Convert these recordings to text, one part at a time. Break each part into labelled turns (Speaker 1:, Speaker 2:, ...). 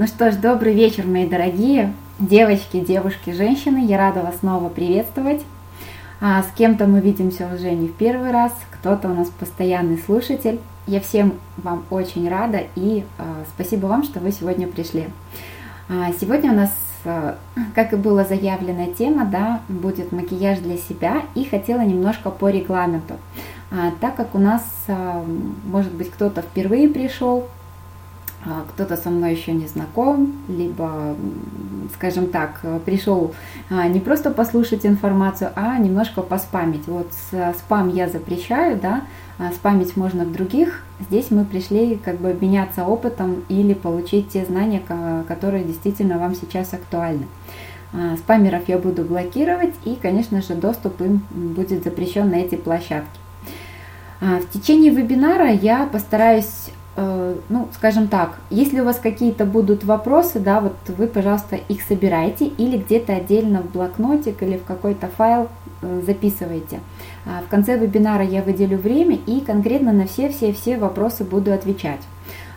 Speaker 1: Ну что ж, добрый вечер, мои дорогие девочки, девушки, женщины. Я рада вас снова приветствовать. А, с кем-то мы видимся уже не в первый раз, кто-то у нас постоянный слушатель. Я всем вам очень рада и а, спасибо вам, что вы сегодня пришли. А, сегодня у нас, а, как и было заявлена тема, да, будет макияж для себя и хотела немножко по регламенту. А, так как у нас, а, может быть, кто-то впервые пришел, кто-то со мной еще не знаком, либо, скажем так, пришел а, не просто послушать информацию, а немножко поспамить. Вот спам я запрещаю, да, а спамить можно в других. Здесь мы пришли как бы обменяться опытом или получить те знания, которые действительно вам сейчас актуальны. Спамеров я буду блокировать и, конечно же, доступ им будет запрещен на эти площадки. В течение вебинара я постараюсь Э, ну, скажем так, если у вас какие-то будут вопросы, да, вот вы, пожалуйста, их собирайте или где-то отдельно в блокнотик или в какой-то файл э, записывайте. А в конце вебинара я выделю время и конкретно на все-все-все вопросы буду отвечать.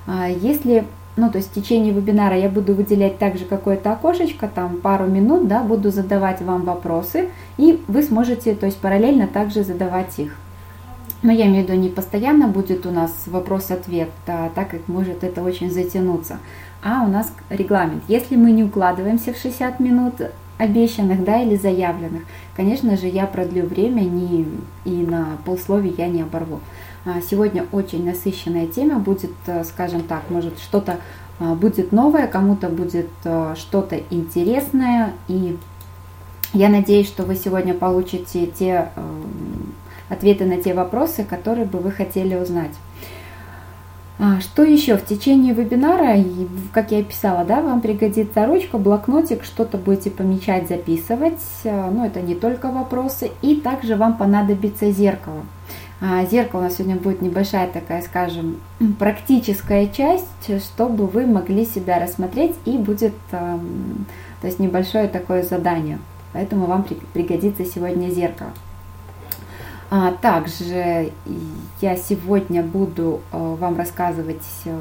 Speaker 1: А если ну, то есть в течение вебинара я буду выделять также какое-то окошечко, там пару минут, да, буду задавать вам вопросы, и вы сможете, то есть параллельно также задавать их. Но я имею в виду, не постоянно будет у нас вопрос-ответ, да, так как может это очень затянуться. А у нас регламент. Если мы не укладываемся в 60 минут обещанных да, или заявленных, конечно же, я продлю время не, и на полсловия я не оборву. А, сегодня очень насыщенная тема будет, э, скажем так, может что-то а, будет новое, кому-то будет э, что-то интересное. И я надеюсь, что вы сегодня получите те эм, ответы на те вопросы, которые бы вы хотели узнать. А, что еще? В течение вебинара, как я писала, да, вам пригодится ручка, блокнотик, что-то будете помечать, записывать. А, но это не только вопросы. И также вам понадобится зеркало. А, зеркало у нас сегодня будет небольшая такая, скажем, практическая часть, чтобы вы могли себя рассмотреть и будет то есть небольшое такое задание. Поэтому вам пригодится сегодня зеркало. А также я сегодня буду э, вам рассказывать э,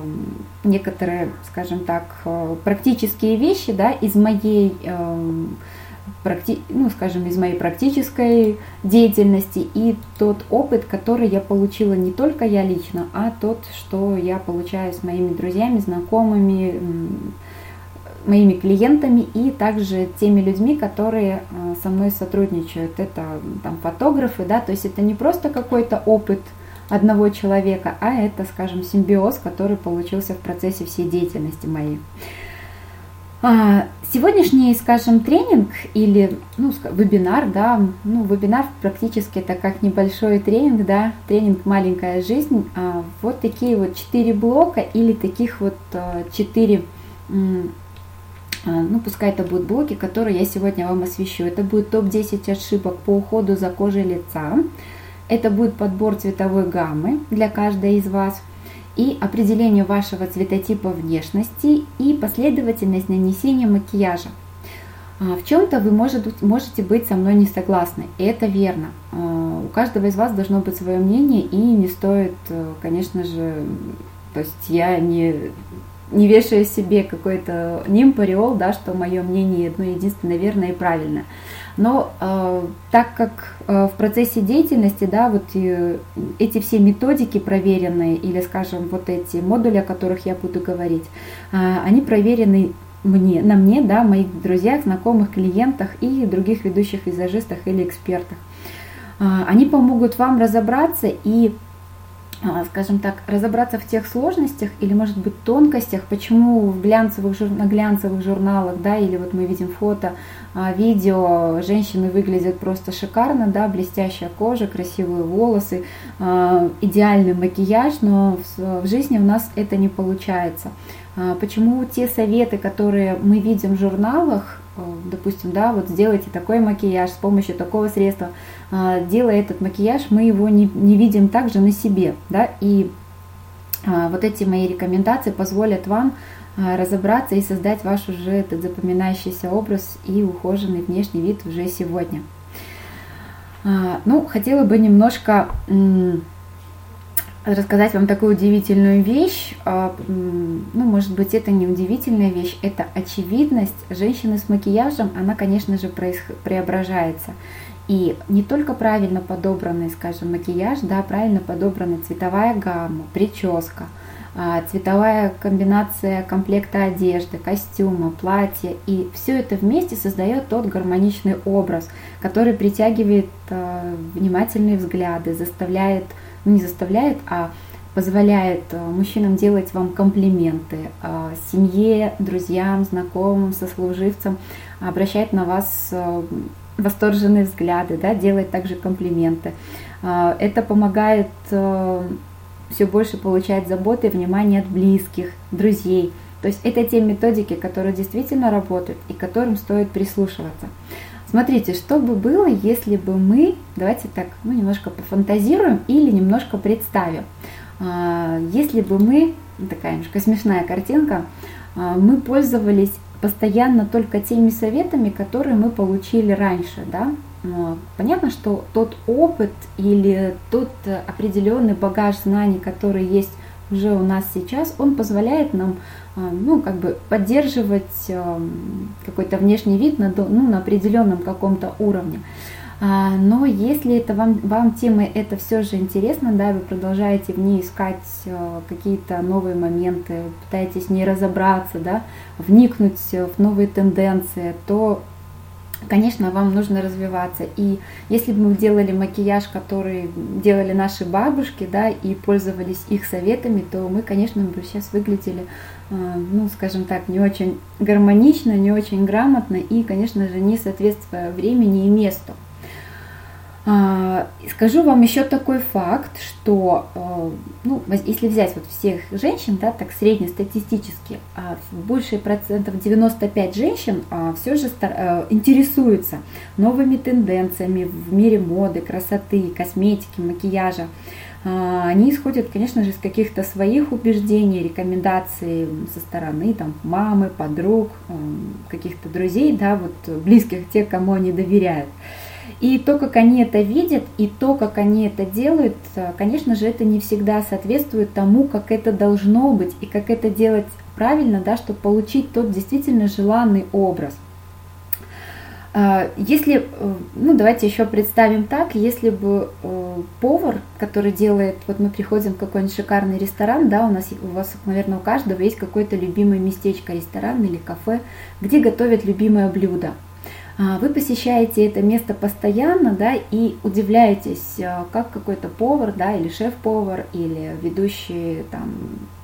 Speaker 1: некоторые, скажем так, э, практические вещи да, из моей ну, скажем, из моей практической деятельности и тот опыт, который я получила не только я лично, а тот, что я получаю с моими друзьями, знакомыми, моими клиентами и также теми людьми, которые э, со мной сотрудничают. Это там фотографы, да, то есть это не просто какой-то опыт одного человека, а это, скажем, симбиоз, который получился в процессе всей деятельности моей. А, сегодняшний, скажем, тренинг или ну, вебинар, да, ну, вебинар практически это как небольшой тренинг, да, тренинг «Маленькая жизнь». А, вот такие вот четыре блока или таких вот э, четыре ну, пускай это будут блоки, которые я сегодня вам освещу. Это будет топ-10 ошибок по уходу за кожей лица. Это будет подбор цветовой гаммы для каждой из вас и определение вашего цветотипа внешности и последовательность нанесения макияжа. А, в чем-то вы может, можете быть со мной не согласны, и это верно. А, у каждого из вас должно быть свое мнение, и не стоит, э, конечно же, то есть я не не вешая себе какой-то нимпариол, да, что мое мнение одно единственное верное и правильное. Но э, так как э, в процессе деятельности, да, вот э, эти все методики проверенные, или, скажем, вот эти модули, о которых я буду говорить, э, они проверены мне, на мне, да, моих друзьях, знакомых, клиентах и других ведущих визажистах или экспертах. Э, они помогут вам разобраться и скажем так, разобраться в тех сложностях или, может быть, тонкостях, почему в глянцевых, на глянцевых журналах, да, или вот мы видим фото, а, видео, женщины выглядят просто шикарно, да, блестящая кожа, красивые волосы, а, идеальный макияж, но в жизни у нас это не получается. Почему те советы, которые мы видим в журналах, допустим, да, вот сделайте такой макияж с помощью такого средства, а, делая этот макияж, мы его не, не видим также на себе, да, и а, вот эти мои рекомендации позволят вам а, разобраться и создать ваш уже этот запоминающийся образ и ухоженный внешний вид уже сегодня. Ну, хотела бы немножко рассказать вам такую удивительную вещь. А, ну, может быть, это не удивительная вещь, это очевидность. Женщины с макияжем, она, конечно же, преображается. И не только правильно подобранный, скажем, макияж, да, правильно подобранная цветовая гамма, прическа, а, цветовая комбинация комплекта одежды, костюма, платья. И все это вместе создает тот гармоничный образ, который притягивает а, внимательные взгляды, заставляет, ну не заставляет, а позволяет а, мужчинам делать вам комплименты, семье, друзьям, знакомым, сослуживцам, обращать на вас восторженные взгляды, да, делать также комплименты. Это помогает все больше получать заботы и внимание от близких, друзей. То есть это те методики, которые действительно работают и которым стоит прислушиваться. Смотрите, что бы было, если бы мы, давайте так, ну, немножко пофантазируем или немножко представим. А, если бы мы, такая немножко смешная картинка, а, мы пользовались постоянно только теми советами, которые мы получили раньше, да, Понятно, что тот опыт или тот определенный багаж знаний, который есть уже у нас сейчас, он позволяет нам а, ну, как бы поддерживать а, какой-то внешний вид на, ну, на определенном каком-то уровне. А, но если это вам, вам тема это все же интересно, да, вы продолжаете в ней искать какие-то новые моменты, пытаетесь в ней разобраться, да, вникнуть в новые тенденции, то конечно, вам нужно развиваться. И если бы мы делали макияж, который делали наши бабушки, да, и пользовались их советами, то мы, конечно, бы сейчас выглядели, э, ну, скажем так, не очень гармонично, не очень грамотно и, конечно же, не соответствуя времени и месту. А, скажу вам еще такой факт, что э, ну, если взять вот всех женщин, да, так среднестатистически, а, больше процентов 95 женщин а, все же э, интересуются новыми тенденциями в мире моды, красоты, косметики, макияжа. Они исходят, конечно же, из каких-то своих убеждений, рекомендаций со стороны там, мамы, подруг, каких-то друзей, да, вот близких, тех, кому они доверяют. И то, как они это видят, и то, как они это делают, э, конечно же, это не всегда соответствует тому, как это должно быть, и как это делать правильно, да, чтобы получить тот действительно желанный образ. Э, если, э, ну давайте еще представим так, если бы повар, который делает, вот мы приходим в какой-нибудь шикарный ресторан, да, у нас, у вас, наверное, у каждого есть какое-то любимое местечко, ресторан или кафе, где готовят любимое блюдо. А, вы посещаете это место постоянно, да, и удивляетесь, а, как какой-то повар, да, или шеф-повар, или ведущий там а,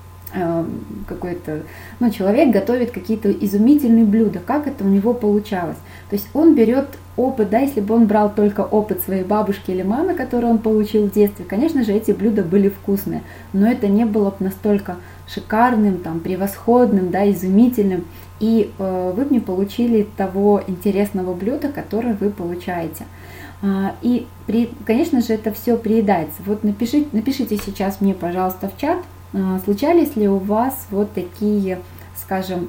Speaker 1: какой-то, ну, человек готовит какие-то изумительные блюда, как это у него получалось. То есть он берет опыт, да, если бы он брал только опыт своей бабушки или мамы, который он получил в детстве, конечно же, эти блюда были вкусные, но это не было бы настолько шикарным, там, превосходным, да, изумительным, и э, вы бы не получили того интересного блюда, которое вы получаете. А, и, при, конечно же, это все приедается. Вот напишите, напишите сейчас мне, пожалуйста, в чат, случались ли у вас вот такие, скажем,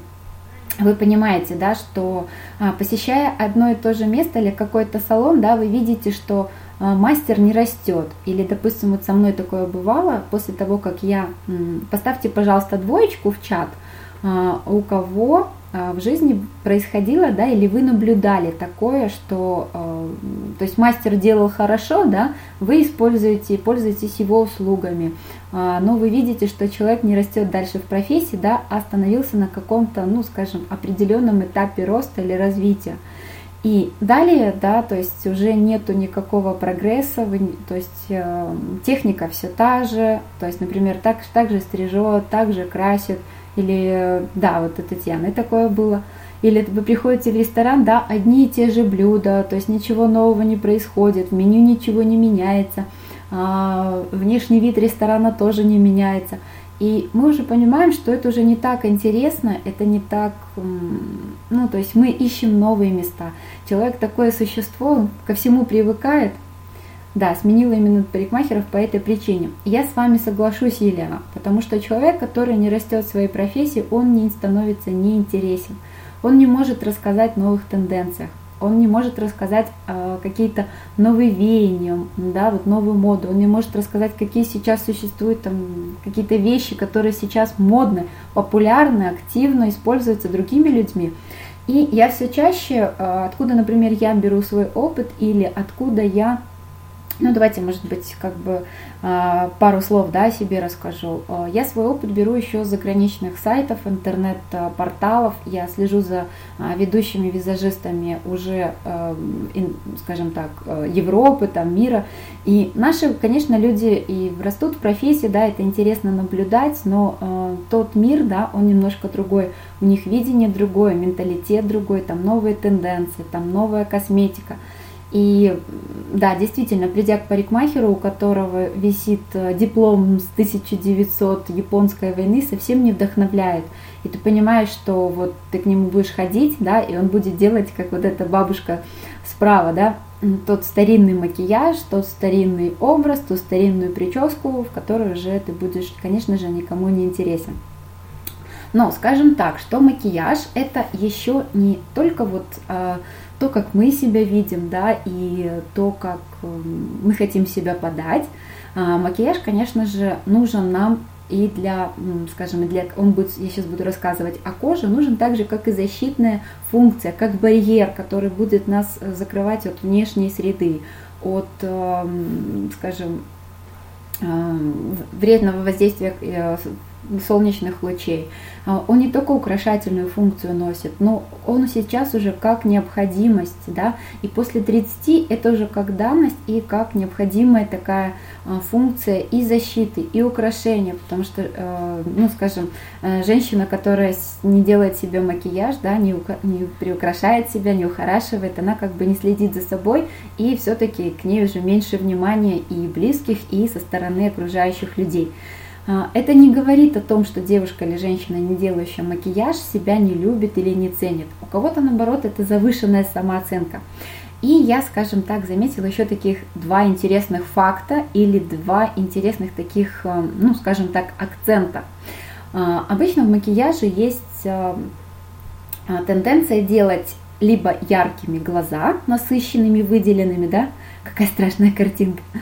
Speaker 1: вы понимаете, да, что а, посещая одно и то же место или какой-то салон, да, вы видите, что мастер не растет. Или, допустим, вот со мной такое бывало, после того, как я... Поставьте, пожалуйста, двоечку в чат, у кого а, в жизни происходило, да, или вы наблюдали такое, что, то есть мастер делал хорошо, да, вы используете, пользуетесь его услугами, а, но вы видите, что человек не растет дальше в профессии, да, а остановился на каком-то, ну, скажем, определенном этапе роста или развития. И далее, да, то есть уже нету никакого прогресса, вы, то есть э, техника все та же, то есть, например, так, так же стрижет, так же красит, или, да, вот у Татьяны такое было. Или вы приходите в ресторан, да, одни и те же блюда, то есть ничего нового не происходит, в меню ничего не меняется, а, внешний вид ресторана тоже не меняется. И мы уже понимаем, что это уже не так интересно, это не так, ну, то есть мы ищем новые места. Человек такое существо, ко всему привыкает, да, сменила именно парикмахеров по этой причине. Я с вами соглашусь, Елена, потому что человек, который не растет в своей профессии, он не становится неинтересен. Он не может рассказать о новых тенденциях. Он не может рассказать э, какие-то новые веяния, да, вот новую моду, он не может рассказать, какие сейчас существуют там какие-то вещи, которые сейчас модны, популярны, активно используются другими людьми. И я все чаще, э, откуда, например, я беру свой опыт или откуда я ну, давайте, может быть, как бы а, пару слов да, о себе расскажу. А, я свой опыт беру еще с заграничных сайтов, интернет-порталов. Я слежу за а, ведущими визажистами уже, скажем так, Европы, там, мира. И наши, конечно, люди и растут в профессии, да, это интересно наблюдать, но тот мир, да, он немножко другой. У них видение другое, менталитет другой, там новые тенденции, там новая косметика – и да, действительно, придя к парикмахеру, у которого висит э, диплом с 1900 японской войны, совсем не вдохновляет. И ты понимаешь, что вот ты к нему будешь ходить, да, и он будет делать, как вот эта бабушка справа, да, тот старинный макияж, тот старинный образ, ту старинную прическу, в которой уже ты будешь, конечно же, никому не интересен. Но скажем так, что макияж это еще не только вот э, то, как мы себя видим, да, и то, как эм, мы хотим себя подать. А, макияж, конечно же, нужен нам и для, скажем, для, он будет, я сейчас буду рассказывать о коже, нужен так же, как и защитная функция, как барьер, который будет нас э, закрывать от внешней среды, от, эм, скажем, эм, вредного воздействия э, солнечных лучей. А, он не только украшательную функцию носит, но он сейчас уже как необходимость, да, и после 30 это уже как данность и как необходимая такая а, функция и защиты, и украшения, потому что, э, ну, скажем, э, женщина, которая не делает себе макияж, да, не, не приукрашает себя, не ухорашивает, она как бы не следит за собой, и все-таки к ней уже меньше внимания и близких, и со стороны окружающих людей. А, это не говорит о том, что девушка или женщина, не делающая макияж, себя не любит или не ценит. У кого-то, наоборот, это завышенная самооценка. И я, скажем так, заметила еще таких два интересных факта или два интересных таких, э, ну, скажем так, акцента. А, обычно в макияже есть э, тенденция делать либо яркими глаза, насыщенными, выделенными, да, какая страшная картинка, а,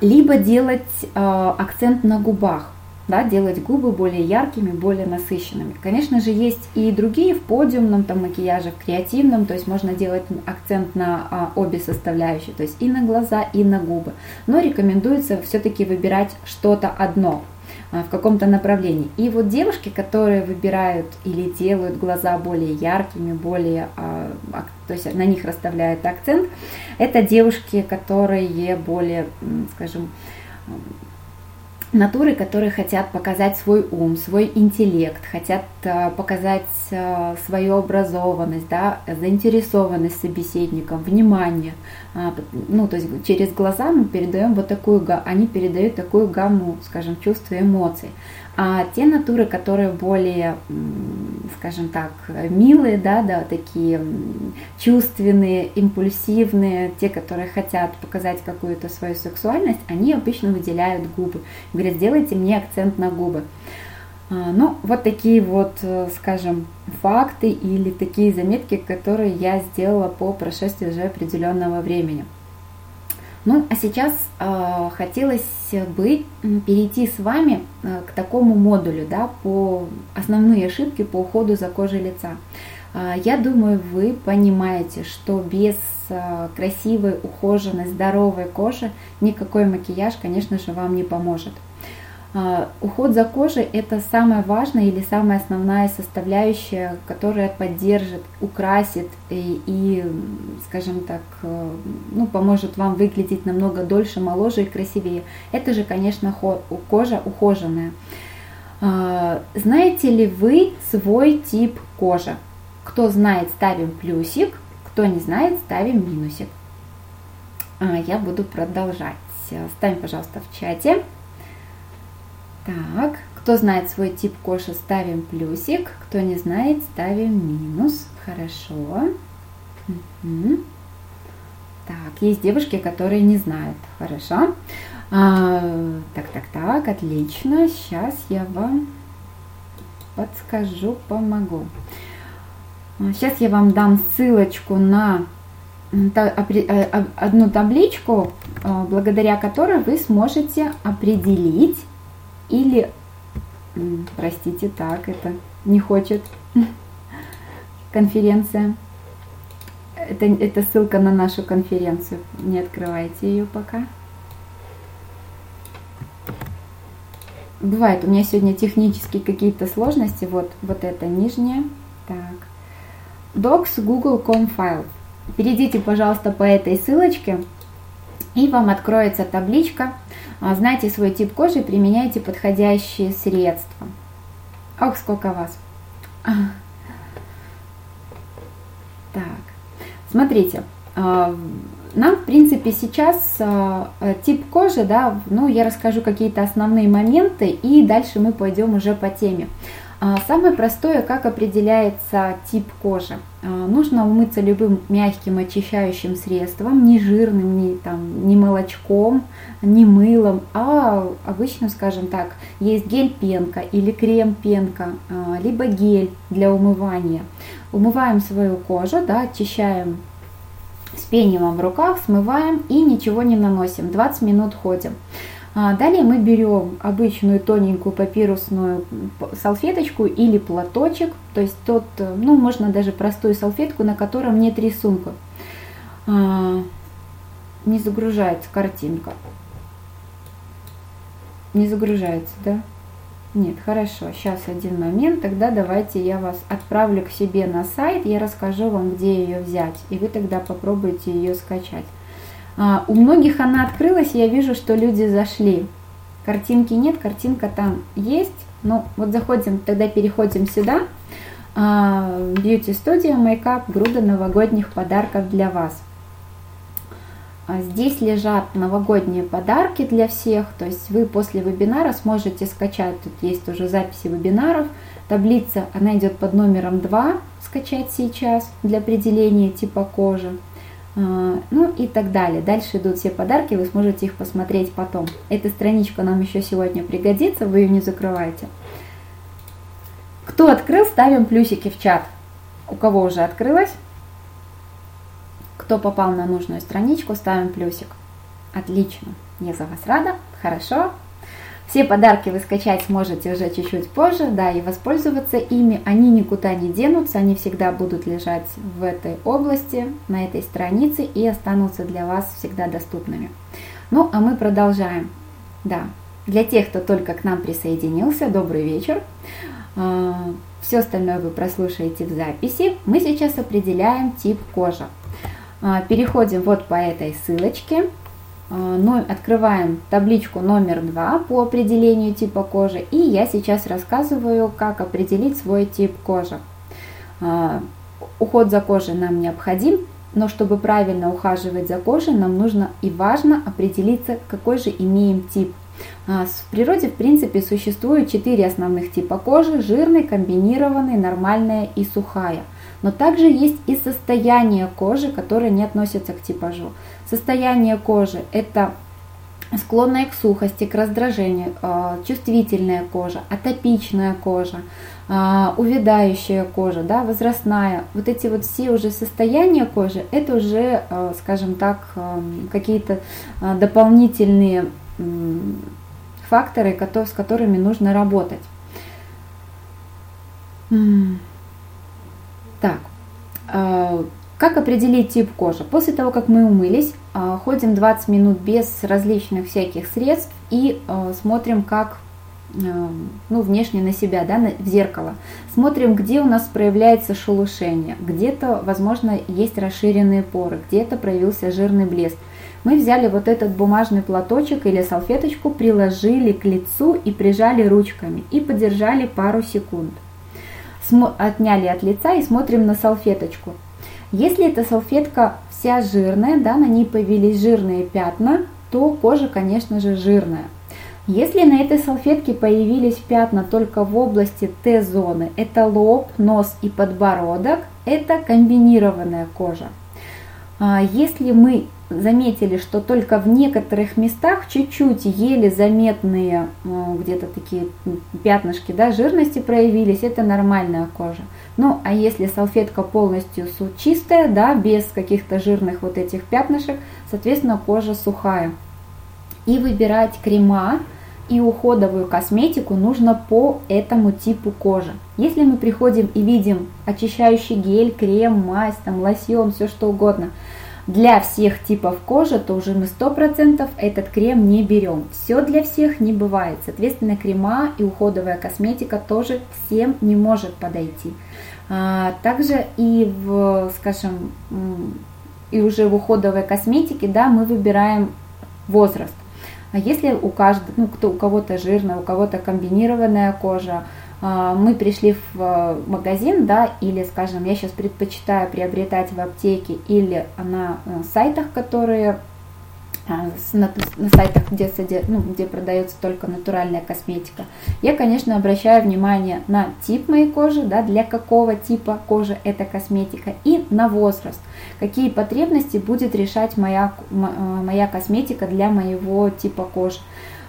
Speaker 1: либо делать а, акцент на губах, да, делать губы более яркими, более насыщенными. Конечно же, есть и другие в подиумном там, макияже, в креативном, то есть можно делать акцент на а, обе составляющие, то есть и на глаза, и на губы. Но рекомендуется все-таки выбирать что-то одно, а, в каком-то направлении. И вот девушки, которые выбирают или делают глаза более яркими, более, а, то есть на них расставляют акцент, это девушки, которые более, скажем, натуры, которые хотят показать свой ум, свой интеллект, хотят э, показать э, свою образованность, да, заинтересованность собеседником, внимание. А, ну, то есть через глаза мы передаем вот такую, они передают такую гамму, скажем, чувств и эмоций. А те натуры, которые более, скажем так, милые, да, да, такие чувственные, импульсивные, те, которые хотят показать какую-то свою сексуальность, они обычно выделяют губы. Говорят, сделайте мне акцент на губы. А, ну, вот такие вот, э, скажем, факты или такие заметки, которые я сделала по прошествии уже определенного времени. Ну, а сейчас э, хотелось бы перейти с вами э, к такому модулю, да, по основные ошибки по уходу за кожей лица. Э, я думаю, вы понимаете, что без э, красивой, ухоженной, здоровой кожи никакой макияж, конечно же, вам не поможет. А, уход за кожей – это самая важная или самая основная составляющая, которая поддержит, украсит и, и скажем так, э, ну, поможет вам выглядеть намного дольше, моложе и красивее. Это же, конечно, кожа ухоженная. А, знаете ли вы свой тип кожи? Кто знает, ставим плюсик, кто не знает, ставим минусик. А, я буду продолжать. Ставим, пожалуйста, в чате. Так, кто знает свой тип кожи, ставим плюсик. Кто не знает, ставим минус. Хорошо. Угу. Так, есть девушки, которые не знают. Хорошо. А, так, так, так, отлично. Сейчас я вам подскажу, помогу. Сейчас я вам дам ссылочку на одну табличку, благодаря которой вы сможете определить или, простите, так, это не хочет конференция. Это, это ссылка на нашу конференцию. Не открывайте ее пока. Бывает, у меня сегодня технические какие-то сложности. Вот, вот это нижнее. Так. Docs Google.com файл. Перейдите, пожалуйста, по этой ссылочке, и вам откроется табличка. А, знайте свой тип кожи, применяйте подходящие средства. Ох, сколько вас. Так, смотрите, а, нам, в принципе, сейчас а, тип кожи, да, ну, я расскажу какие-то основные моменты, и дальше мы пойдем уже по теме. А, самое простое, как определяется тип кожи. Нужно умыться любым мягким очищающим средством, не жирным, не, там, не молочком, не мылом, а обычно, скажем так, есть гель-пенка или крем-пенка, либо гель для умывания. Умываем свою кожу, да, очищаем с пением в руках, смываем и ничего не наносим. 20 минут ходим. А, далее мы берем обычную тоненькую папирусную салфеточку или платочек, то есть тот, ну можно даже простую салфетку, на котором нет рисунка. А, не загружается картинка. Не загружается, да? Нет, хорошо, сейчас один момент, тогда давайте я вас отправлю к себе на сайт, я расскажу вам, где ее взять, и вы тогда попробуйте ее скачать. А, у многих она открылась, я вижу, что люди зашли. Картинки нет, картинка там есть, но вот заходим, тогда переходим сюда. Beauty Studio Makeup, груда новогодних подарков для вас. А здесь лежат новогодние подарки для всех, то есть вы после вебинара сможете скачать, тут есть уже записи вебинаров, таблица, она идет под номером 2, скачать сейчас для определения типа кожи, а, ну и так далее. Дальше идут все подарки, вы сможете их посмотреть потом. Эта страничка нам еще сегодня пригодится, вы ее не закрывайте. Кто открыл, ставим плюсики в чат. У кого уже открылось? Кто попал на нужную страничку, ставим плюсик. Отлично, я за вас рада, хорошо. Все подарки вы скачать сможете уже чуть-чуть позже, да, и воспользоваться ими. Они никуда не денутся, они всегда будут лежать в этой области, на этой странице и останутся для вас всегда доступными. Ну, а мы продолжаем. Да, для тех, кто только к нам присоединился, добрый вечер. А, Все остальное вы прослушаете в записи. Мы сейчас определяем тип кожи. А, переходим вот по этой ссылочке, открываем табличку номер 2 по определению типа кожи, и я сейчас рассказываю, как определить свой тип кожи. А, уход за кожей нам необходим, но чтобы правильно ухаживать за кожей, нам нужно и важно определиться, какой же имеем тип. В природе, в принципе, существует четыре основных типа кожи – жирный, комбинированный, нормальная и сухая – но также есть и состояние кожи, которое не относится к типажу. Состояние кожи – это склонная к сухости, к раздражению, а, чувствительная кожа, атопичная кожа, а, увядающая кожа, да, возрастная. Вот эти вот все уже состояния кожи, это уже, а, скажем так, какие-то дополнительные факторы, с которыми нужно работать. Так, а, как определить тип кожи? После того, как мы умылись, а, ходим 20 минут без различных всяких средств и а, смотрим, как ну, внешне на себя, да, в зеркало. Смотрим, где у нас проявляется шелушение, где-то, возможно, есть расширенные поры, где-то проявился жирный блеск. Мы взяли вот этот бумажный платочек или салфеточку, приложили к лицу и прижали ручками и подержали пару секунд отняли от лица и смотрим на салфеточку. Если эта салфетка вся жирная, да, на ней появились жирные пятна, то кожа, конечно же, жирная. Если на этой салфетке появились пятна только в области Т-зоны, это лоб, нос и подбородок, это комбинированная кожа. А, если мы заметили, что только в некоторых местах чуть-чуть еле заметные э, где-то такие пятнышки да, жирности проявились, это нормальная кожа. Ну, а если салфетка полностью чистая, да, без каких-то жирных вот этих пятнышек, соответственно, кожа сухая. И выбирать крема и уходовую косметику нужно по этому типу кожи. Если мы приходим и видим очищающий гель, крем, мазь, там, лосьон, все что угодно – для всех типов кожи, то уже мы 100% этот крем не берем. Все для всех не бывает. Соответственно, крема и уходовая косметика тоже всем не может подойти. А, также и в, скажем, и уже в уходовой косметике, да, мы выбираем возраст. А если у каждого, ну, кто, у кого-то жирная, у кого-то комбинированная кожа, мы пришли в э, магазин, да, или, скажем, я сейчас предпочитаю приобретать в аптеке или на э, сайтах, которые а, на, на сайтах, где, ну, где продается только натуральная косметика, я, конечно, обращаю внимание на тип моей кожи, да, для какого типа кожи эта косметика, и на возраст, какие потребности будет решать моя, э, моя косметика для моего типа кожи.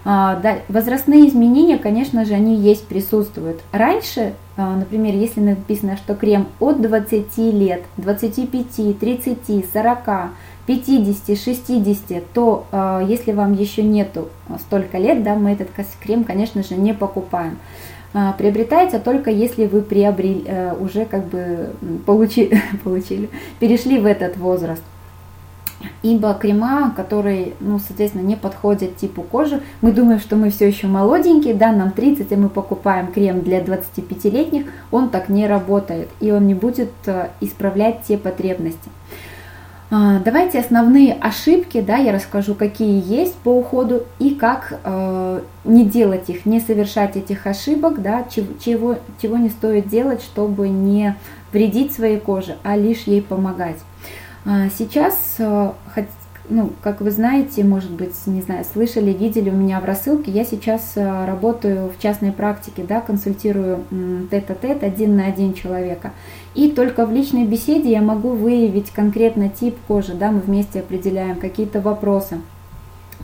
Speaker 1: А, возрастные изменения, конечно же, они есть, присутствуют. Раньше, а, например, если написано, что крем от 20 лет, 25, 30, 40, 50, 60, то а, если вам еще нету столько лет, да, мы этот крем, конечно же, не покупаем. Приобретается только если вы приобрели, э, уже как бы получили, получили, перешли в этот возраст ибо крема, которые, ну, соответственно, не подходят типу кожи, мы думаем, что мы все еще молоденькие, да, нам 30, и мы покупаем крем для 25-летних, он так не работает, и он не будет э, исправлять те потребности. А, давайте основные ошибки, да, я расскажу, какие есть по уходу и как э, не делать их, не совершать этих ошибок, да, чего, чего, чего не стоит делать, чтобы не вредить своей коже, а лишь ей помогать. А, сейчас, э, ну, как вы знаете, может быть, не знаю, слышали, видели у меня в рассылке, я сейчас э, работаю в частной практике, да, консультирую тет-а-тет, один на один человека. И только в личной беседе я могу выявить конкретно тип кожи, да, мы вместе определяем какие-то вопросы.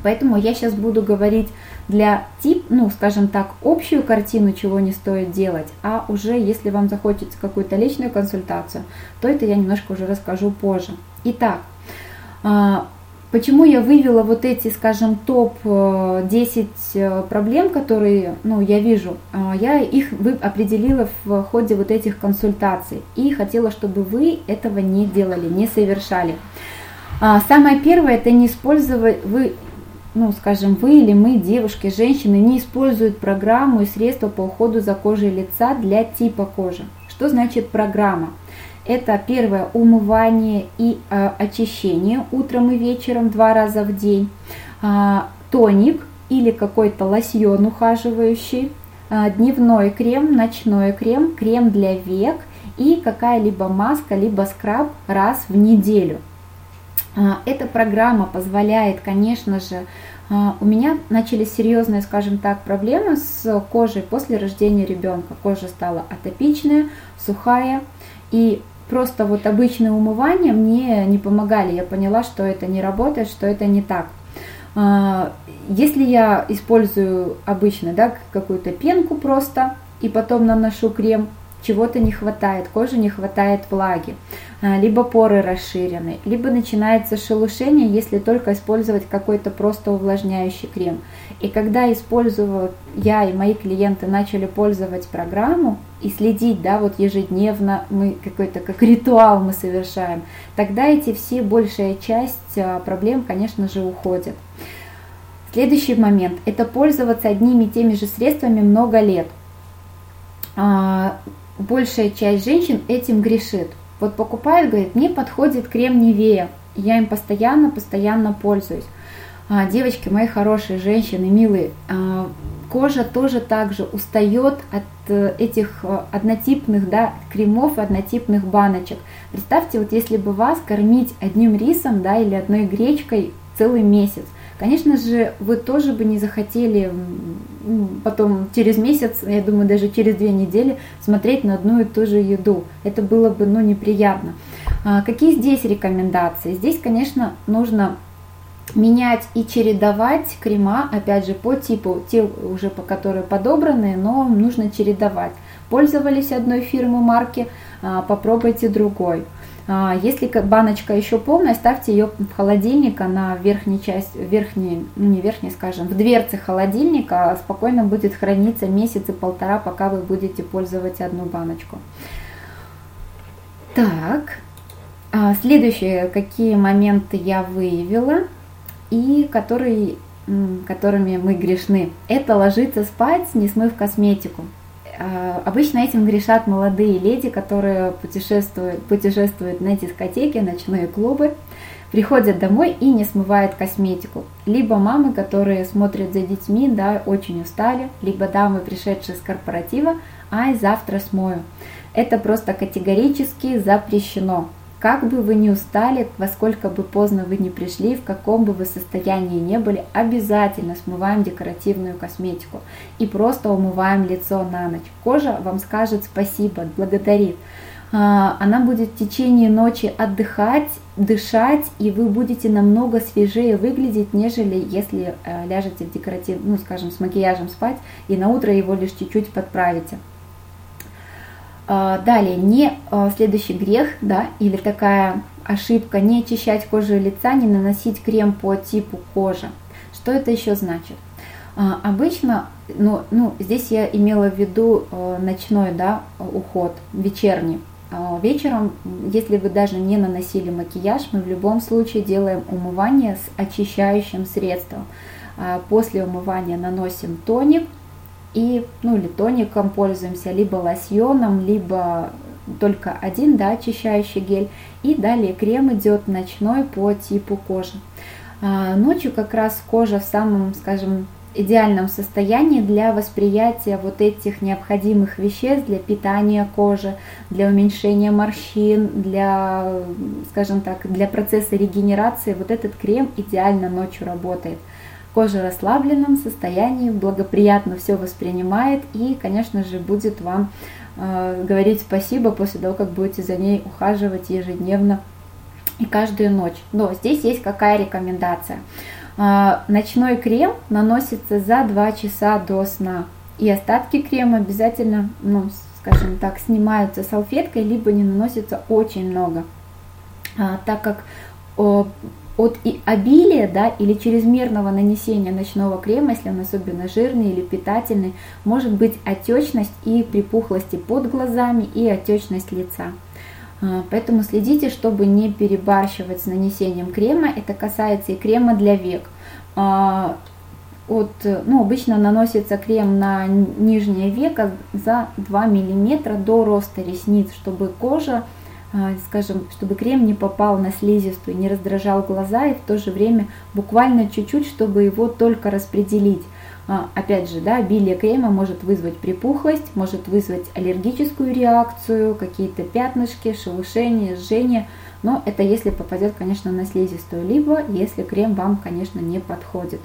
Speaker 1: Поэтому я сейчас буду говорить для тип, ну, скажем так, общую картину, чего не стоит делать, а уже если вам захочется какую-то личную консультацию, то это я немножко уже расскажу позже. Итак, а, почему я вывела вот эти, скажем, топ-10 э, проблем, которые ну, я вижу? А, я их определила в ходе вот этих консультаций и хотела, чтобы вы этого не делали, не совершали. А, самое первое это не использовать, вы ну, скажем, вы или мы, девушки, женщины, не используют программу и средства по уходу за кожей лица для типа кожи. Что значит программа? Это первое умывание и э, очищение утром и вечером два раза в день, э, тоник или какой-то лосьон ухаживающий, э, дневной крем, ночной крем, крем для век и какая-либо маска, либо скраб раз в неделю. Эта программа позволяет, конечно же, у меня начались серьезные, скажем так, проблемы с кожей после рождения ребенка. Кожа стала атопичная, сухая, и просто вот обычные умывания мне не помогали. Я поняла, что это не работает, что это не так. А, если я использую обычно да, какую-то пенку просто и потом наношу крем, чего-то не хватает, коже не хватает влаги, а, либо поры расширены, либо начинается шелушение, если только использовать какой-то просто увлажняющий крем. И когда использовала я и мои клиенты начали пользовать программу и следить, да, вот ежедневно мы какой-то как ритуал мы совершаем, тогда эти все большая часть а, проблем, конечно же, уходят. Следующий момент – это пользоваться одними и теми же средствами много лет а, большая часть женщин этим грешит. Вот покупают, говорит, мне подходит крем Невея, я им постоянно, постоянно пользуюсь. А, девочки, мои хорошие женщины, милые, а, кожа тоже также устает от э, этих э, однотипных да, кремов, однотипных баночек. Представьте, вот если бы вас кормить одним рисом да, или одной гречкой целый месяц – Конечно же, вы тоже бы не захотели потом через месяц, я думаю, даже через две недели смотреть на одну и ту же еду. Это было бы ну, неприятно. А, какие здесь рекомендации? Здесь, конечно, нужно менять и чередовать крема, опять же, по типу, те уже по которые подобраны, но нужно чередовать. Пользовались одной фирмы марки, а, попробуйте другой. А, если баночка еще полная, ставьте ее в холодильник, она в верхней части, верхней, ну не верхней, скажем, в дверце холодильника спокойно будет храниться месяц и полтора, пока вы будете пользовать одну баночку. Так, а, следующие, какие моменты я выявила и которые, которыми мы грешны. Это ложиться спать, не смыв косметику. А, обычно этим грешат молодые леди, которые путешествуют, путешествуют на дискотеки, ночные клубы, приходят домой и не смывают косметику. Либо мамы, которые смотрят за детьми, да, очень устали, либо дамы, пришедшие с корпоратива, ай, завтра смою. Это просто категорически запрещено. Как бы вы ни устали, во сколько бы поздно вы не пришли, в каком бы вы состоянии не были, обязательно смываем декоративную косметику и просто умываем лицо на ночь. Кожа вам скажет спасибо, благодарит. А, она будет в течение ночи отдыхать, дышать, и вы будете намного свежее выглядеть, нежели если э, ляжете в декоратив, ну скажем, с макияжем спать, и на утро его лишь чуть-чуть подправите. А, далее, не а, следующий грех, да, или такая ошибка, не очищать кожу лица, не наносить крем по типу кожи. Что это еще значит? А, обычно, ну, ну, здесь я имела в виду ночной, да, уход, вечерний. Вечером, если вы даже не наносили макияж, мы в любом случае делаем умывание с очищающим средством. После умывания наносим тоник, и, ну, или тоником пользуемся, либо лосьоном, либо только один, да, очищающий гель. И далее крем идет ночной по типу кожи. А, ночью как раз кожа в самом, скажем, идеальном состоянии для восприятия вот этих необходимых веществ для питания кожи, для уменьшения морщин, для, скажем так, для процесса регенерации. Вот этот крем идеально ночью работает. Кожа в расслабленном состоянии, благоприятно все воспринимает и, конечно же, будет вам э, говорить спасибо после того, как будете за ней ухаживать ежедневно и каждую ночь. Но здесь есть какая рекомендация. Э, ночной крем наносится за 2 часа до сна. И остатки крема обязательно, ну, скажем так, снимаются салфеткой, либо не наносится очень много. А, так как от обилия да, или чрезмерного нанесения ночного крема, если он особенно жирный или питательный, может быть отечность и припухлости под глазами и отечность лица. А, поэтому следите, чтобы не перебарщивать с нанесением крема. Это касается и крема для век. А, от, ну, обычно наносится крем на нижнее веко за 2 мм до роста ресниц, чтобы кожа скажем, чтобы крем не попал на слизистую, не раздражал глаза и в то же время буквально чуть-чуть, чтобы его только распределить. А, опять же, да, обилие крема может вызвать припухлость, может вызвать аллергическую реакцию, какие-то пятнышки, шелушения, жжение, но это если попадет, конечно, на слизистую, либо если крем вам, конечно, не подходит.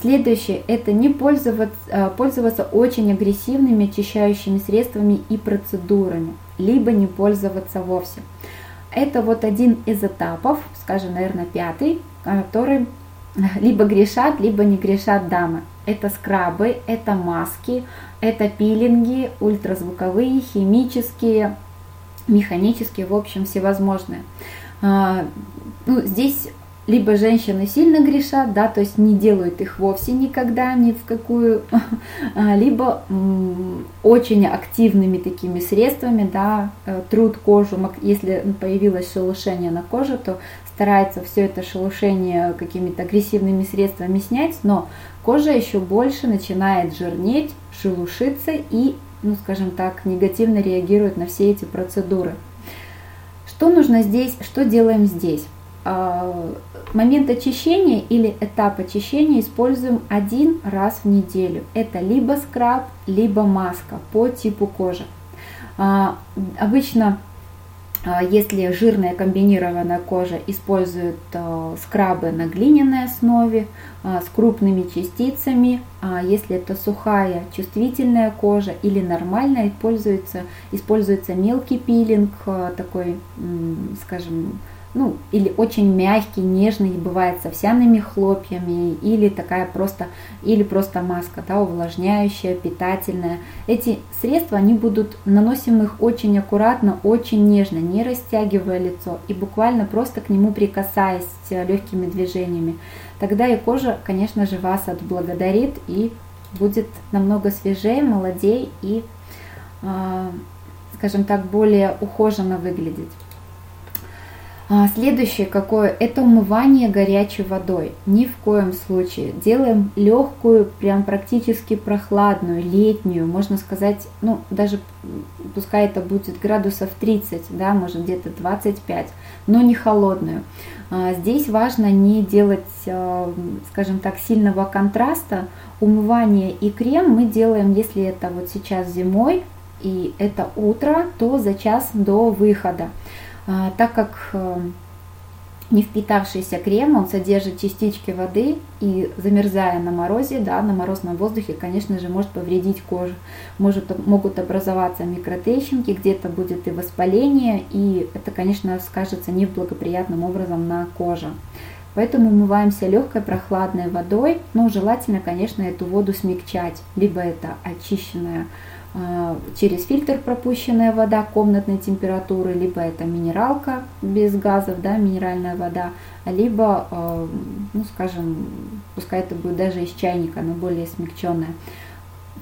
Speaker 1: Следующее – это не пользоваться, а, пользоваться очень агрессивными очищающими средствами и процедурами, либо не пользоваться вовсе. Это вот один из этапов, скажем, наверное, пятый, который либо грешат, либо не грешат дамы. Это скрабы, это маски, это пилинги, ультразвуковые, химические, механические, в общем, всевозможные. А, ну, здесь либо женщины сильно грешат, да, то есть не делают их вовсе никогда ни в какую, а, либо очень активными такими средствами, да, э, труд кожу, если появилось шелушение на коже, то старается все это шелушение какими-то агрессивными средствами снять, но кожа еще больше начинает жирнеть, шелушиться и, ну, скажем так, негативно реагирует на все эти процедуры. Что нужно здесь, что делаем здесь? А, момент очищения или этап очищения используем один раз в неделю. Это либо скраб, либо маска по типу кожи. А, обычно а, если жирная комбинированная кожа использует а, скрабы на глиняной основе а, с крупными частицами, если это сухая чувствительная кожа или нормальная, используется, используется мелкий пилинг, такой, скажем, ну, или очень мягкий, нежный, бывает с овсяными хлопьями, или такая просто, или просто маска, да, увлажняющая, питательная. Эти средства, они будут наносим их очень аккуратно, очень нежно, не растягивая лицо и буквально просто к нему прикасаясь легкими движениями. Тогда и кожа, конечно же, вас отблагодарит и будет намного свежее, молодей и, а, скажем так, более ухоженно выглядеть. А, следующее какое? Это умывание горячей водой. Ни в коем случае. Делаем легкую, прям практически прохладную, летнюю, можно сказать, ну даже пускай это будет градусов 30, да, может где-то 25, но не холодную. А, здесь важно не делать, а, скажем так, сильного контраста. Умывание и крем мы делаем, если это вот сейчас зимой и это утро, то за час до выхода. А, так как э, не впитавшийся крем, он содержит частички воды и замерзая на морозе, да, на морозном воздухе, конечно же, может повредить кожу. Может, могут образоваться микротрещинки, где-то будет и воспаление, и это, конечно, скажется неблагоприятным образом на коже. Поэтому умываемся легкой прохладной водой, но желательно, конечно, эту воду смягчать. Либо это очищенная а, через фильтр пропущенная вода комнатной температуры, либо это минералка без газов, да, минеральная вода, либо, а, ну, скажем, пускай это будет даже из чайника, но более смягченная.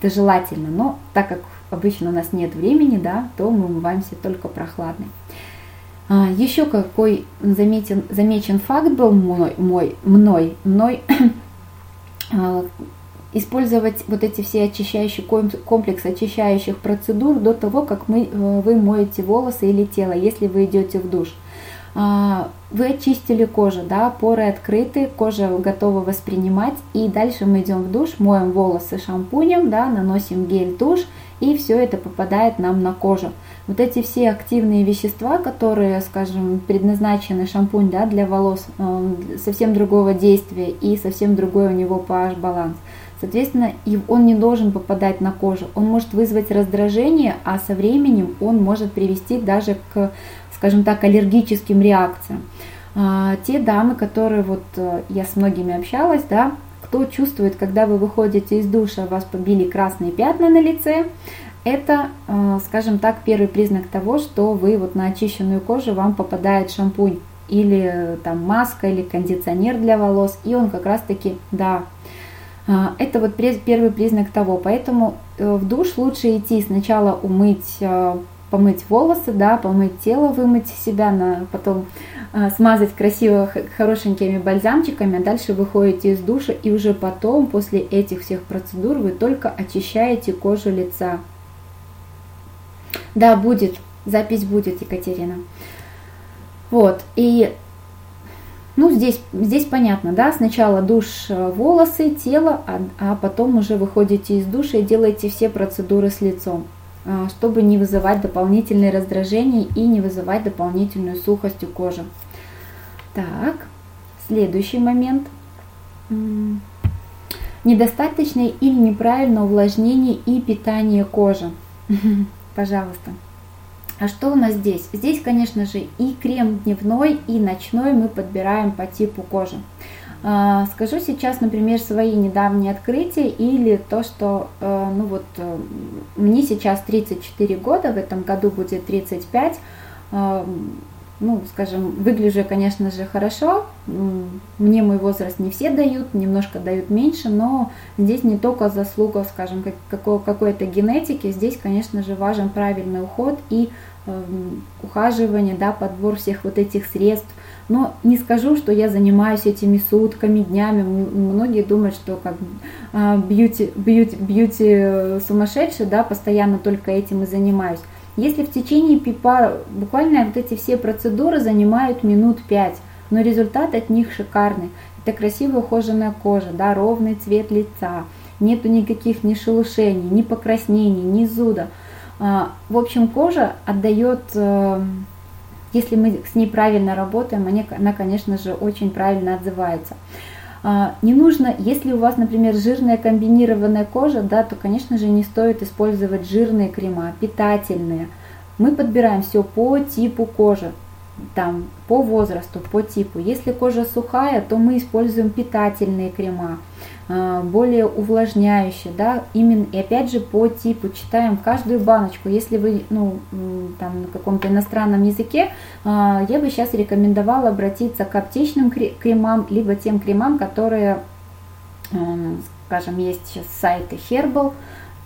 Speaker 1: Это желательно, но так как обычно у нас нет времени, да, то мы умываемся только прохладной. А, еще какой заметен, замечен факт был мой, мой мной, мной использовать вот эти все очищающие комплекс очищающих процедур до того, как мы, э, вы моете волосы или тело, если вы идете в душ. А, вы очистили кожу, да, поры открыты, кожа готова воспринимать, и дальше мы идем в душ, моем волосы шампунем, да, наносим гель-тушь, и все это попадает нам на кожу. Вот эти все активные вещества, которые, скажем, предназначены шампунь да, для волос, э, совсем другого действия и совсем другой у него pH-баланс. Соответственно, он не должен попадать на кожу. Он может вызвать раздражение, а со временем он может привести даже к, скажем так, аллергическим реакциям. А, те дамы, которые вот э, я с многими общалась, да, кто чувствует, когда вы выходите из душа, вас побили красные пятна на лице, это, э, скажем так, первый признак того, что вы вот на очищенную кожу вам попадает шампунь или э, там маска или кондиционер для волос, и он как раз таки, да, это вот первый признак того. Поэтому э, в душ лучше идти сначала умыть, э, помыть волосы, да, помыть тело, вымыть себя, на, потом э, смазать красиво хорошенькими бальзамчиками, а дальше выходите из душа и уже потом, после этих всех процедур, вы только очищаете кожу лица. Да, будет, запись будет, Екатерина. Вот, и ну, здесь, здесь понятно, да, сначала душ э, волосы, тело, а, а потом уже выходите из душа и делаете все процедуры с лицом, э, чтобы не вызывать дополнительные раздражения и не вызывать дополнительную сухость у кожи. Так, следующий момент. Недостаточное или неправильное увлажнение и питание кожи. Пожалуйста. А что у нас здесь? Здесь, конечно же, и крем дневной, и ночной мы подбираем по типу кожи. А, скажу сейчас, например, свои недавние открытия или то, что, э, ну вот, э, мне сейчас 34 года, в этом году будет 35, ну, скажем, выгляжу я, конечно же, хорошо. Мне мой возраст не все дают, немножко дают меньше, но здесь не только заслуга, скажем, какой-то генетики, здесь, конечно же, важен правильный уход и э, ухаживание, да, подбор всех вот этих средств. Но не скажу, что я занимаюсь этими сутками, днями. Многие думают, что как бьюти, бьюти, бьюти сумасшедший, да, постоянно только этим и занимаюсь. Если в течение пипа буквально вот эти все процедуры занимают минут 5, но результат от них шикарный. Это красивая ухоженная кожа, да, ровный цвет лица, нету никаких ни шелушений, ни покраснений, ни зуда. А, в общем, кожа отдает э, если мы с ней правильно работаем, она, конечно же, очень правильно отзывается. А, не нужно, если у вас, например, жирная комбинированная кожа, да, то, конечно же, не стоит использовать жирные крема, питательные. Мы подбираем все по типу кожи там, по возрасту, по типу. Если кожа сухая, то мы используем питательные крема, более увлажняющие, да, именно, и опять же по типу, читаем каждую баночку. Если вы, ну, там, на каком-то иностранном языке, а, я бы сейчас рекомендовала обратиться к аптечным кремам, либо тем кремам, которые, скажем, есть сейчас сайты Herbal,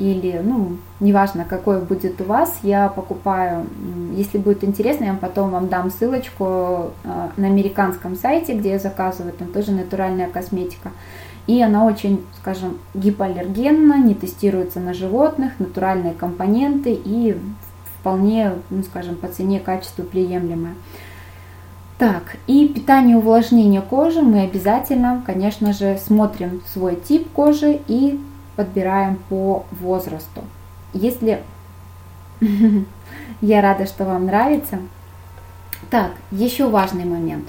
Speaker 1: или, ну, неважно, какой будет у вас, я покупаю, если будет интересно, я потом вам дам ссылочку э, на американском сайте, где я заказываю, там тоже натуральная косметика. И она очень, скажем, гипоаллергенна, не тестируется на животных, натуральные компоненты и вполне, ну, скажем, по цене качеству приемлемая. Так, и питание увлажнения кожи мы обязательно, конечно же, смотрим свой тип кожи и подбираем по возрасту. Если я рада, что вам нравится. Так, еще важный момент.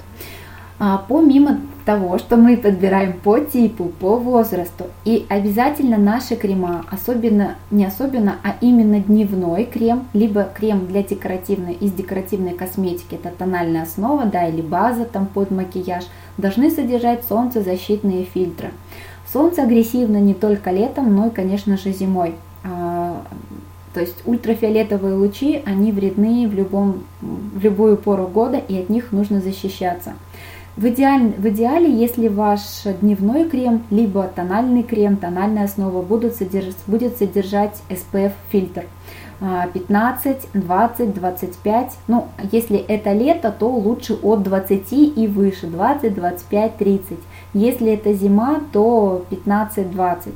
Speaker 1: А, помимо того, что мы подбираем по типу, по возрасту, и обязательно наши крема, особенно, не особенно, а именно дневной крем, либо крем для декоративной, из декоративной косметики, это тональная основа, да, или база там под макияж, должны содержать солнцезащитные фильтры. Солнце агрессивно не только летом, но и, конечно же, зимой. А, то есть ультрафиолетовые лучи, они вредны в, любом, в любую пору года, и от них нужно защищаться. В идеале, в идеале, если ваш дневной крем, либо тональный крем, тональная основа будут содержать, будет содержать SPF-фильтр. 15, 20, 25. Ну, если это лето, то лучше от 20 и выше, 20, 25, 30. Если это зима, то 15, 20.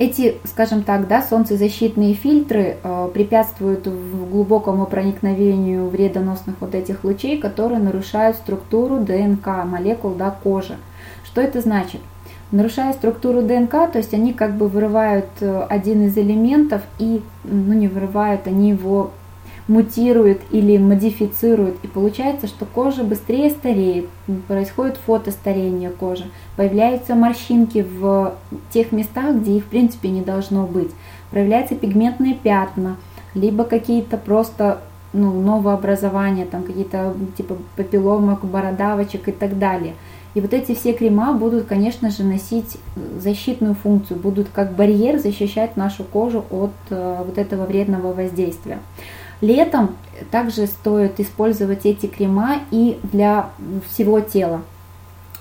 Speaker 1: Эти, скажем так, да, солнцезащитные фильтры э, препятствуют глубокому проникновению вредоносных вот этих лучей, которые нарушают структуру ДНК, молекул да, кожи. Что это значит? нарушая структуру ДНК, то есть они как бы вырывают э, один из элементов и, ну не вырывают, они его мутируют или модифицируют, и получается, что кожа быстрее стареет, происходит фотостарение кожи, появляются морщинки в тех местах, где их в принципе не должно быть, проявляются пигментные пятна, либо какие-то просто ну, новообразования, там какие-то типа папилломок, бородавочек и так далее – и вот эти все крема будут, конечно же, носить защитную функцию, будут как барьер защищать нашу кожу от э, вот этого вредного воздействия. Летом также стоит использовать эти крема и для всего тела,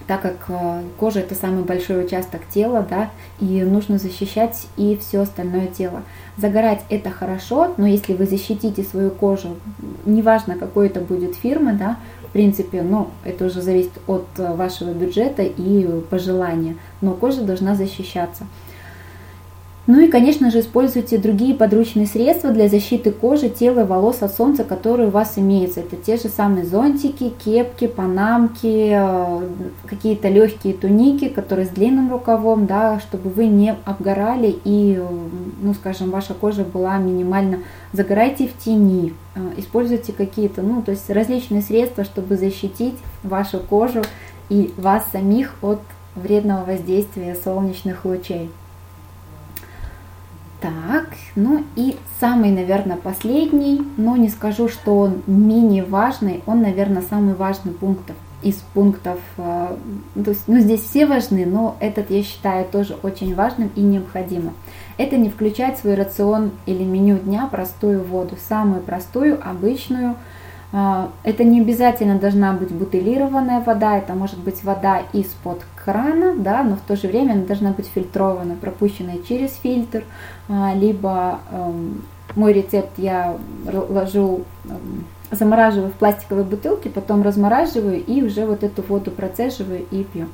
Speaker 1: так как э, кожа это самый большой участок тела, да, и нужно защищать и все остальное тело. Загорать это хорошо, но если вы защитите свою кожу, неважно какой это будет фирмы, да, в принципе, ну, это уже зависит от э, вашего бюджета и пожелания, но кожа должна защищаться. Ну и, конечно же, используйте другие подручные средства для защиты кожи, тела и волос от солнца, которые у вас имеются. Это те же самые зонтики, кепки, панамки, э, какие-то легкие туники, которые с длинным рукавом, да, чтобы вы не обгорали и, ну, скажем, ваша кожа была минимально. Загорайте в тени, э, используйте какие-то, ну, то есть различные средства, чтобы защитить вашу кожу и вас самих от вредного воздействия солнечных лучей. Так, ну и самый, наверное, последний, но не скажу, что он менее важный, он, наверное, самый важный пункт из пунктов, э, то есть, ну здесь все важны, но этот я считаю тоже очень важным и необходимым. Это не включать в свой рацион или меню дня простую воду, самую простую, обычную, это не обязательно должна быть бутылированная вода, это может быть вода из-под крана, да, но в то же время она должна быть фильтрована, пропущенная через фильтр, а, либо эм, мой рецепт я ложу, эм, замораживаю в пластиковой бутылке, потом размораживаю и уже вот эту воду процеживаю и пью.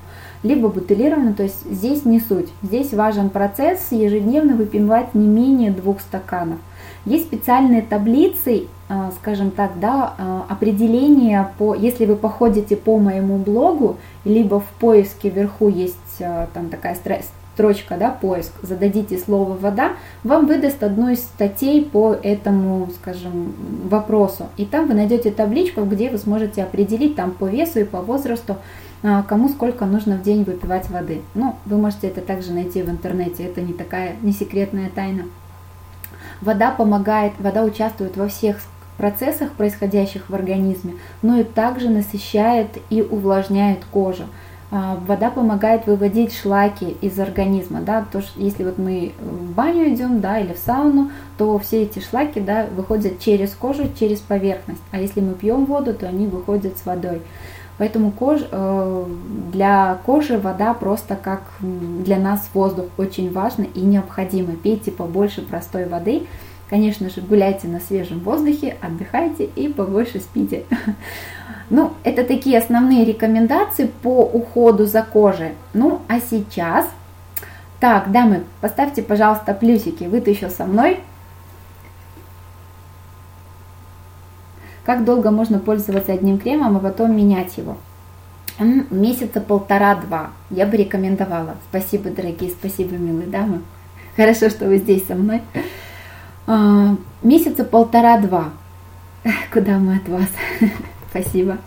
Speaker 1: Либо бутылированную, то есть здесь не суть. Здесь важен процесс ежедневно выпивать не менее двух стаканов. Есть специальные таблицы, а, скажем так, да, а, определение по, если вы походите по моему блогу, либо в поиске вверху есть а, там такая строчка, да, поиск, зададите слово вода, вам выдаст одну из статей по этому, скажем, вопросу. И там вы найдете табличку, где вы сможете определить там по весу и по возрасту, кому сколько нужно в день выпивать воды. Ну, вы можете это также найти в интернете, это не такая, не секретная тайна. Вода помогает, вода участвует во всех процессах, происходящих в организме, но и также насыщает и увлажняет кожу. А, вода помогает выводить шлаки из организма, да, то что если вот мы в баню идем, да, или в сауну, то все эти шлаки, да, выходят через кожу, через поверхность, а если мы пьем воду, то они выходят с водой. Поэтому кож, э, для кожи вода просто как для нас воздух очень важно и необходимо. Пейте побольше простой воды, Конечно же, гуляйте на свежем воздухе, отдыхайте и побольше спите. Ну, это такие основные рекомендации по уходу за кожей. Ну, а сейчас... Так, дамы, поставьте, пожалуйста, плюсики. Вы-то еще со мной. Как долго можно пользоваться одним кремом, а потом менять его? Месяца полтора-два. Я бы рекомендовала. Спасибо, дорогие, спасибо, милые дамы. Хорошо, что вы здесь со мной. А, месяца полтора-два. Куда мы от вас? Спасибо.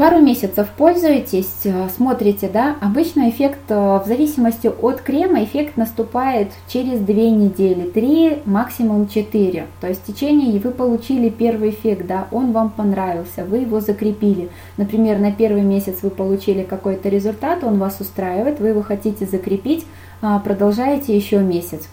Speaker 1: А, пару месяцев пользуетесь, а, смотрите, да, обычно эффект в зависимости от крема, эффект наступает через две недели, три, максимум четыре. То есть в течение вы получили первый эффект, да, он вам понравился, вы его закрепили. Например, на первый месяц вы получили какой-то результат, он вас устраивает, вы его хотите закрепить, продолжаете еще месяц.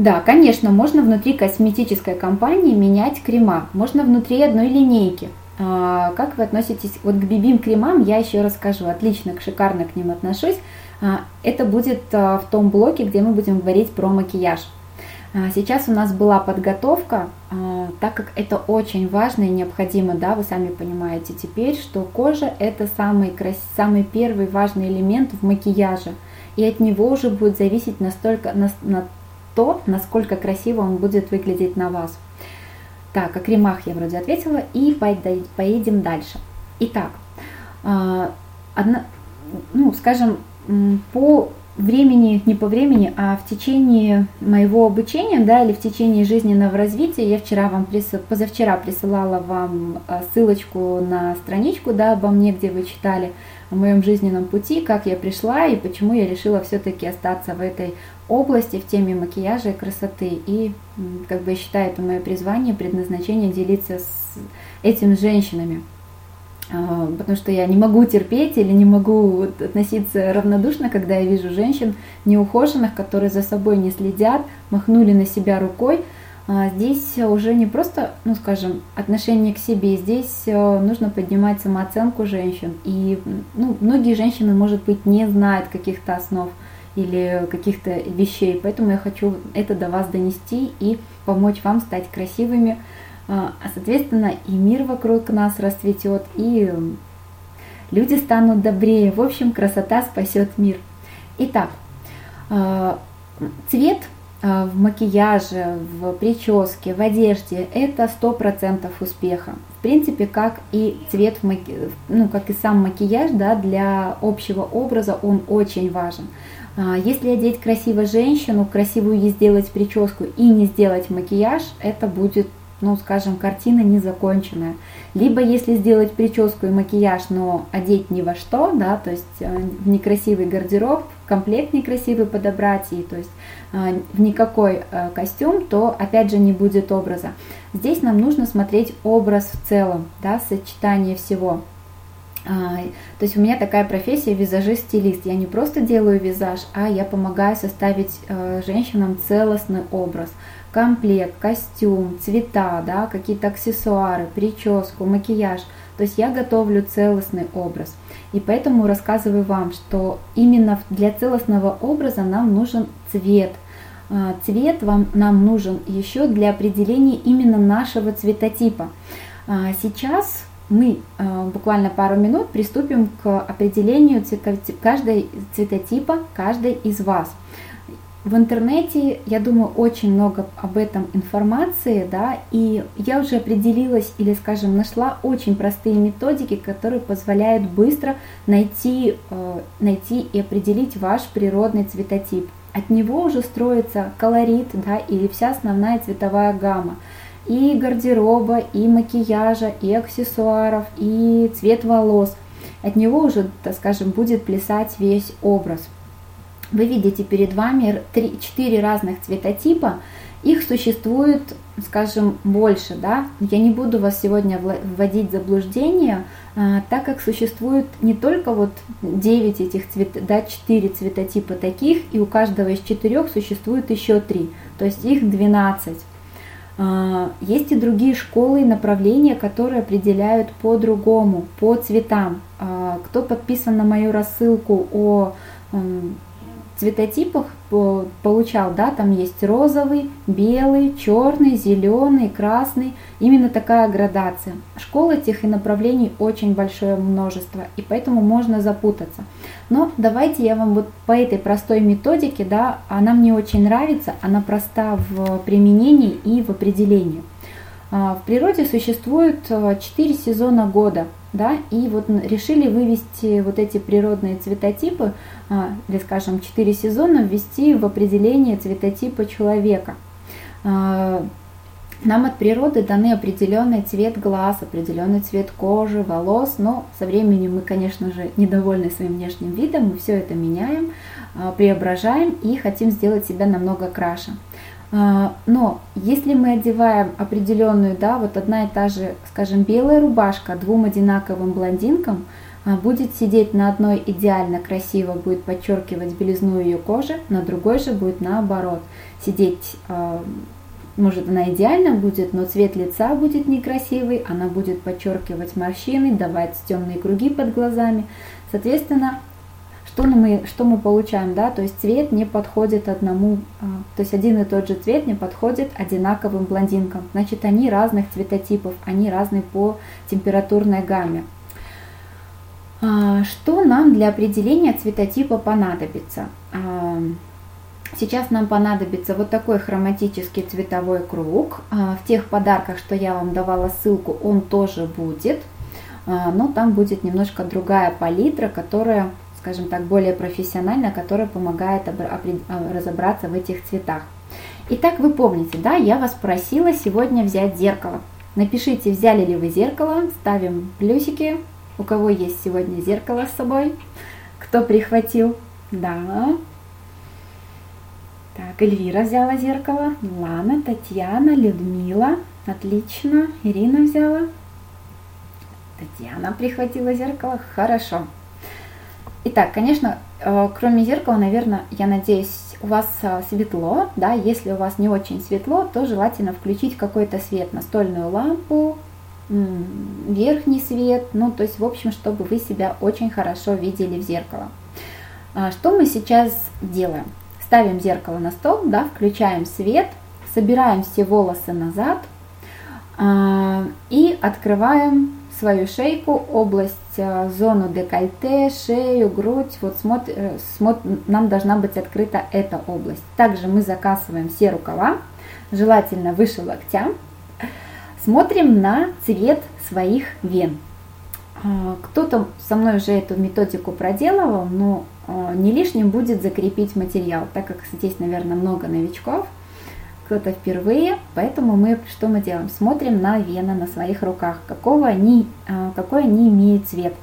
Speaker 1: Да, конечно, можно внутри косметической компании менять крема, можно внутри одной линейки. А, как вы относитесь вот к бибим кремам, я еще расскажу, отлично, шикарно к ним отношусь. А, это будет а, в том блоке, где мы будем говорить про макияж. Сейчас у нас была подготовка, так как это очень важно и необходимо, да, вы сами понимаете теперь, что кожа это самый, самый первый важный элемент в макияже, и от него уже будет зависеть настолько, на, на то, насколько красиво он будет выглядеть на вас. Так, о кремах я вроде ответила, и поедем дальше. Итак, а, одна, ну, скажем, по времени, не по времени, а в течение моего обучения, да, или в течение жизненного развития, я вчера вам, позавчера присылала вам а, ссылочку на страничку, да, обо мне, где вы читали о моем жизненном пути, как я пришла и почему я решила все-таки остаться в этой области, в теме макияжа и красоты. И как бы я считаю, это мое призвание, предназначение делиться с этим женщинами. А, потому что я не могу терпеть или не могу относиться равнодушно, когда я вижу женщин неухоженных, которые за собой не следят, махнули на себя рукой. А, здесь уже не просто, ну скажем, отношение к себе, здесь э, нужно поднимать самооценку женщин. И ну, многие женщины, может быть, не знают каких-то основ или каких-то вещей. Поэтому я хочу это до вас донести и помочь вам стать красивыми. А, а соответственно, и мир вокруг нас расцветет, и люди станут добрее. В общем, красота спасет мир. Итак, а, цвет а, в макияже, в прическе, в одежде – это 100% успеха. В принципе, как и цвет, ну, как и сам макияж, да, для общего образа он очень важен. А, если одеть красиво женщину, красивую ей сделать прическу и не сделать макияж, это будет, ну, скажем, картина незаконченная. Либо если сделать прическу и макияж, но одеть ни во что, да, то есть э, в некрасивый гардероб, комплект некрасивый подобрать, и то есть э, в никакой э, костюм, то опять же не будет образа. Здесь нам нужно смотреть образ в целом, да, сочетание всего. А, то есть у меня такая профессия визажист-стилист. Я не просто делаю визаж, а я помогаю составить э, женщинам целостный образ. Комплект, костюм, цвета, да, какие-то аксессуары, прическу, макияж. То есть я готовлю целостный образ. И поэтому рассказываю вам, что именно для целостного образа нам нужен цвет. А, цвет вам, нам нужен еще для определения именно нашего цветотипа. А, сейчас мы э, буквально пару минут приступим к определению каждой цветотипа каждой из вас. в интернете, я думаю, очень много об этом информации, да, и я уже определилась или, скажем, нашла очень простые методики, которые позволяют быстро найти, э, найти и определить ваш природный цветотип. От него уже строится колорит, да, или вся основная цветовая гамма и гардероба, и макияжа, и аксессуаров, и цвет волос. От него уже, так скажем, будет плясать весь образ. Вы видите перед вами 4 разных цветотипа, их существует, скажем, больше, да. Я не буду вас сегодня вводить в заблуждение, а, так как существует не только вот 9 этих цвет, да, 4 цветотипа таких, и у каждого из четырех существует еще 3, то есть их 12. А, есть и другие школы и направления, которые определяют по-другому, по цветам. А, кто подписан на мою рассылку о цветотипах получал, да, там есть розовый, белый, черный, зеленый, красный, именно такая градация. Школ этих и направлений очень большое множество, и поэтому можно запутаться. Но давайте я вам вот по этой простой методике, да, она мне очень нравится, она проста в применении и в определении. А, в природе существует 4 э, сезона года, да, и вот решили вывести вот эти природные цветотипы, а, или, скажем, 4 сезона, ввести в определение цветотипа человека. А, нам от природы даны определенный цвет глаз, определенный цвет кожи, волос, но со временем мы, конечно же, недовольны своим внешним видом, мы все это меняем, преображаем и хотим сделать себя намного краше. А, но если мы одеваем определенную, да, вот одна и та же, скажем, белая рубашка двум одинаковым блондинкам а, будет сидеть на одной идеально красиво, будет подчеркивать белизну ее кожи, на другой же будет наоборот сидеть а, может она идеально будет, но цвет лица будет некрасивый, она будет подчеркивать морщины, давать темные круги под глазами. Соответственно, что мы, что мы получаем, да, то есть цвет не подходит одному, а, то есть один и тот же цвет не подходит одинаковым блондинкам, значит они разных цветотипов, они разные по температурной гамме. А, что нам для определения цветотипа понадобится? А, сейчас нам понадобится вот такой хроматический цветовой круг. В тех подарках, что я вам давала ссылку, он тоже будет, но там будет немножко другая палитра, которая скажем так, более профессионально, которая помогает а, разобраться в этих цветах. Итак, вы помните, да, я вас просила сегодня взять зеркало. Напишите, взяли ли вы зеркало, ставим плюсики, у кого есть сегодня зеркало с собой, кто прихватил, да. Так, Эльвира взяла зеркало, Лана, Татьяна, Людмила, отлично, Ирина взяла, Татьяна прихватила зеркало, хорошо. Итак, конечно, э, кроме зеркала, наверное, я надеюсь, у вас э, светло, да, если у вас не очень светло, то желательно включить какой-то свет, настольную лампу, верхний свет, ну, то есть, в общем, чтобы вы себя очень хорошо видели в зеркало. А, что мы сейчас делаем? Ставим зеркало на стол, да, включаем свет, собираем все волосы назад а, и открываем свою шейку, область, э, зону декольте, шею, грудь. Вот смотр, э, смотр, нам должна быть открыта эта область. Также мы закасываем все рукава, желательно выше локтя. Смотрим на цвет своих вен. А, кто-то со мной уже эту методику проделывал, но э, не лишним будет закрепить материал, так как здесь, наверное, много новичков – кто-то впервые, поэтому мы что мы делаем? Смотрим на вены на своих руках, какого они, а, какой они имеют цвет.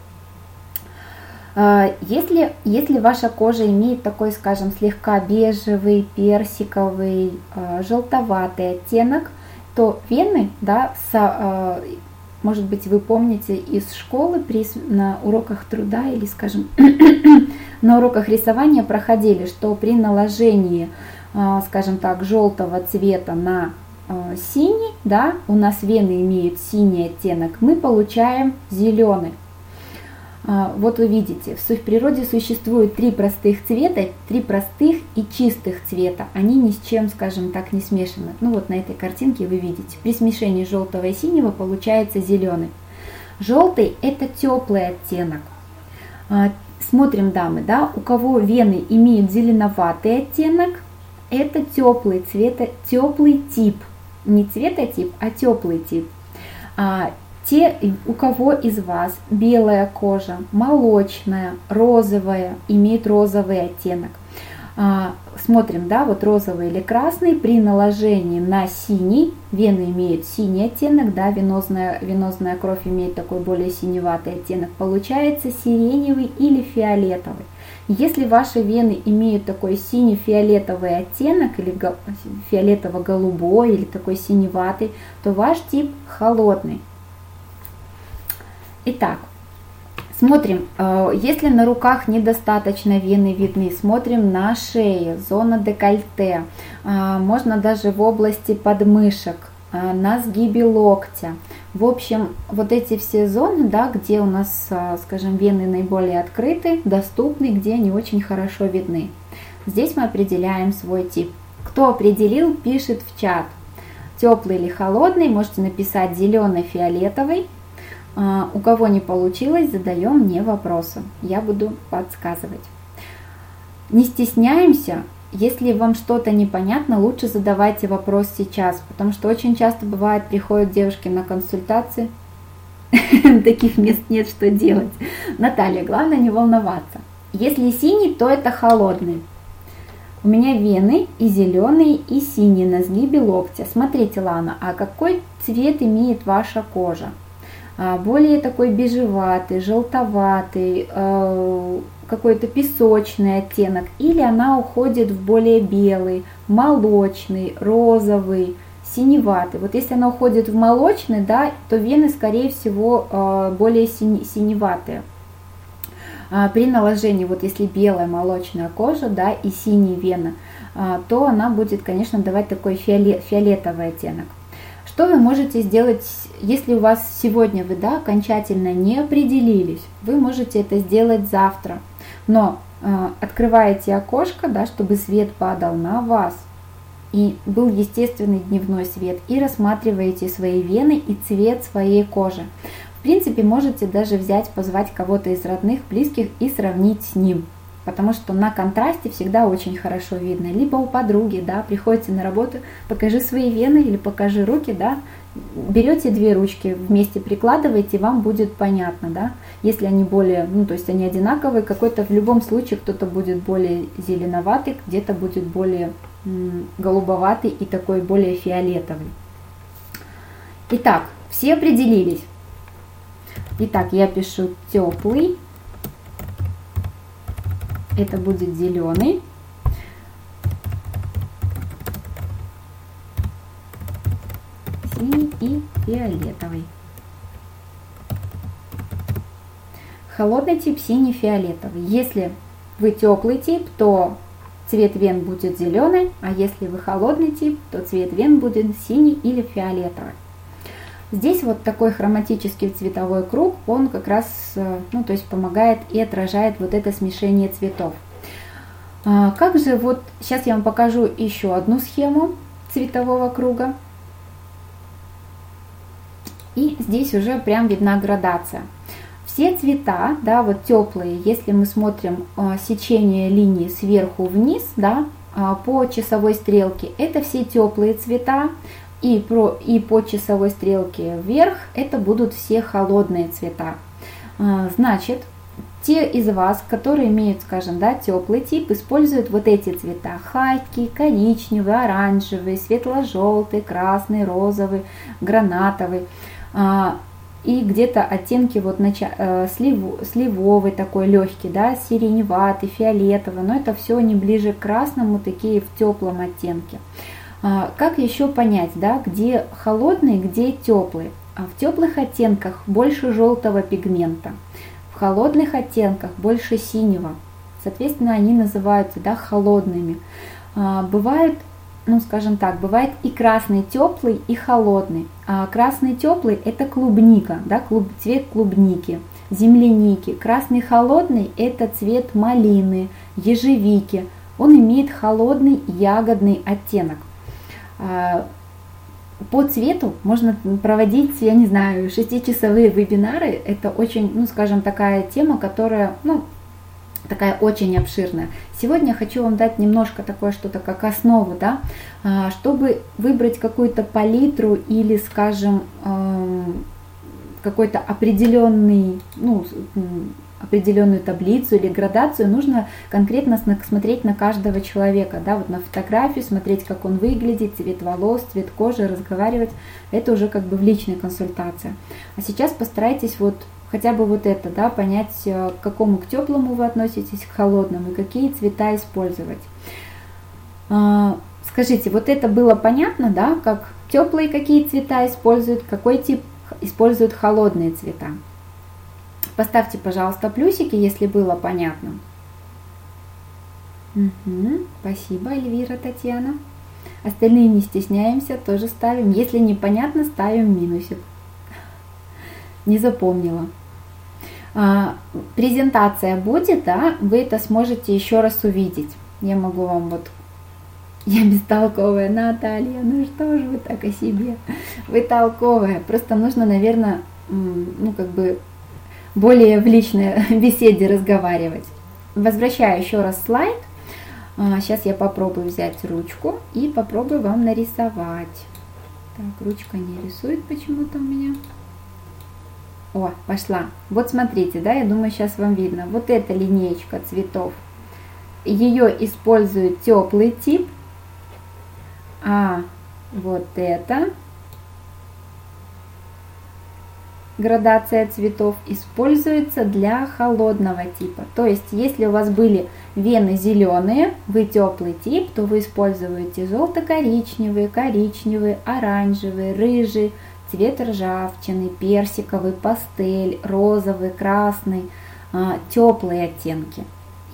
Speaker 1: А, если, если ваша кожа имеет такой, скажем, слегка бежевый, персиковый, а, желтоватый оттенок, то вены, да, с, может быть, вы помните из школы при, на уроках труда или, скажем, на уроках рисования проходили, что при наложении скажем так, желтого цвета на а, синий, да, у нас вены имеют синий оттенок, мы получаем зеленый. А, вот вы видите, в природе существует три простых цвета, три простых и чистых цвета. Они ни с чем, скажем так, не смешаны. Ну вот на этой картинке вы видите, при смешении желтого и синего получается зеленый. Желтый – это теплый оттенок. Смотрим, дамы, да, у кого вены имеют зеленоватый оттенок, это теплый цвета, теплый тип. Не цветотип, а теплый тип. А, те, у кого из вас белая кожа, молочная, розовая, имеет розовый оттенок. А, смотрим, да, вот розовый или красный, при наложении на синий, вены имеют синий оттенок, да, венозная, венозная кровь имеет такой более синеватый оттенок, получается сиреневый или фиолетовый. Если ваши вены имеют такой синий-фиолетовый оттенок или фиолетово-голубой или такой синеватый, то ваш тип холодный. Итак, смотрим, э, если на руках недостаточно вены видны, смотрим на шее, зона декольте, э, можно даже в области подмышек, на сгибе локтя. В общем, вот эти все зоны, да, где у нас, скажем, вены наиболее открыты, доступны, где они очень хорошо видны. Здесь мы определяем свой тип. Кто определил, пишет в чат. Теплый или холодный, можете написать зеленый, фиолетовый, а, у кого не получилось, задаем мне вопросы. Я буду подсказывать. Не стесняемся. Если вам что-то непонятно, лучше задавайте вопрос сейчас, потому что очень часто бывает, приходят девушки на консультации, таких мест нет, что делать. Наталья, главное не волноваться. Если синий, то это холодный. У меня вены и зеленые, и синие на сгибе локтя. Смотрите, Лана, а какой цвет имеет ваша кожа? А, более такой бежеватый, желтоватый, э, какой-то песочный оттенок, или она уходит в более белый, молочный, розовый, синеватый. Вот если она уходит в молочный, да, то вены, скорее всего, э, более синеватые. А, при наложении, вот если белая молочная кожа, да, и синие вены, а, то она будет, конечно, давать такой фиолетовый оттенок. Что вы можете сделать, если у вас сегодня вы да, окончательно не определились? Вы можете это сделать завтра. Но э, открываете окошко, да, чтобы свет падал на вас. И был естественный дневной свет. И рассматриваете свои вены и цвет своей кожи. В принципе, можете даже взять, позвать кого-то из родных, близких и сравнить с ним потому что на контрасте всегда очень хорошо видно. Либо у подруги, да, приходите на работу, покажи свои вены или покажи руки, да, берете две ручки, вместе прикладываете, вам будет понятно, да, если они более, ну, то есть они одинаковые, какой-то в любом случае кто-то будет более зеленоватый, где-то будет более голубоватый и такой более фиолетовый. Итак, все определились. Итак, я пишу теплый, это будет зеленый. Синий и фиолетовый. Холодный тип синий-фиолетовый. Если вы теплый тип, то цвет вен будет зеленый, а если вы холодный тип, то цвет вен будет синий или фиолетовый. Здесь вот такой хроматический цветовой круг, он как раз, э, ну, то есть помогает и отражает вот это смешение цветов. А, как же вот, сейчас я вам покажу еще одну схему цветового круга. И здесь уже прям видна градация. Все цвета, да, вот теплые, если мы смотрим э, сечение линии сверху вниз, да, э, по часовой стрелке, это все теплые цвета и, про, и по часовой стрелке вверх это будут все холодные цвета. А, значит, те из вас, которые имеют, скажем, да, теплый тип, используют вот эти цвета. Хаки, коричневый, оранжевый, светло-желтый, красный, розовый, гранатовый. А, и где-то оттенки вот нача- э, слив, сливовый такой легкий, да, сиреневатый, фиолетовый, но это все не ближе к красному, такие в теплом оттенке. А, как еще понять, да, где холодный, где теплый? А в теплых оттенках больше желтого пигмента, в холодных оттенках больше синего. Соответственно, они называются да, холодными. Бывает, ну скажем так, бывает и красный теплый, и холодный. А красный теплый это клубника, да, клуб, цвет клубники, земляники. Красный холодный это цвет малины, ежевики. Он имеет холодный ягодный оттенок. А, по цвету можно проводить, я не знаю, шестичасовые вебинары. Это очень, ну, скажем, такая тема, которая, ну, такая очень обширная. Сегодня я хочу вам дать немножко такое что-то как основу, да, а, чтобы выбрать какую-то палитру или, скажем, какой-то определенный, ну, определенную таблицу или градацию, нужно конкретно смотреть на каждого человека, да, вот на фотографию, смотреть, как он выглядит, цвет волос, цвет кожи, разговаривать, это уже как бы в личной консультации. А сейчас постарайтесь вот хотя бы вот это, да, понять, э, к какому к теплому вы относитесь, к холодному и какие цвета использовать. А, скажите, вот это было понятно, да, как теплые какие цвета используют, какой тип используют холодные цвета? Поставьте, пожалуйста, плюсики, если было понятно. Угу, спасибо, Эльвира Татьяна. Остальные не стесняемся, тоже ставим. Если непонятно, ставим минусик. Не запомнила. А, презентация будет, да, вы это сможете еще раз увидеть. Я могу вам вот я бестолковая, Наталья, ну что же вы так о себе? Вы толковая. Просто нужно, наверное, ну как бы более в личной беседе разговаривать. Возвращаю еще раз слайд. Сейчас а, я попробую взять ручку и попробую вам нарисовать. Так, ручка не рисует почему-то у меня. О, пошла. Вот смотрите, да, я думаю, сейчас вам видно. Вот эта линеечка цветов. Ее использует теплый тип, а вот это градация цветов используется для холодного типа. То есть, если у вас были вены зеленые, вы теплый тип, то вы используете желто-коричневый, коричневый, оранжевый, рыжий, цвет ржавчины, персиковый, пастель, розовый, красный, а, теплые оттенки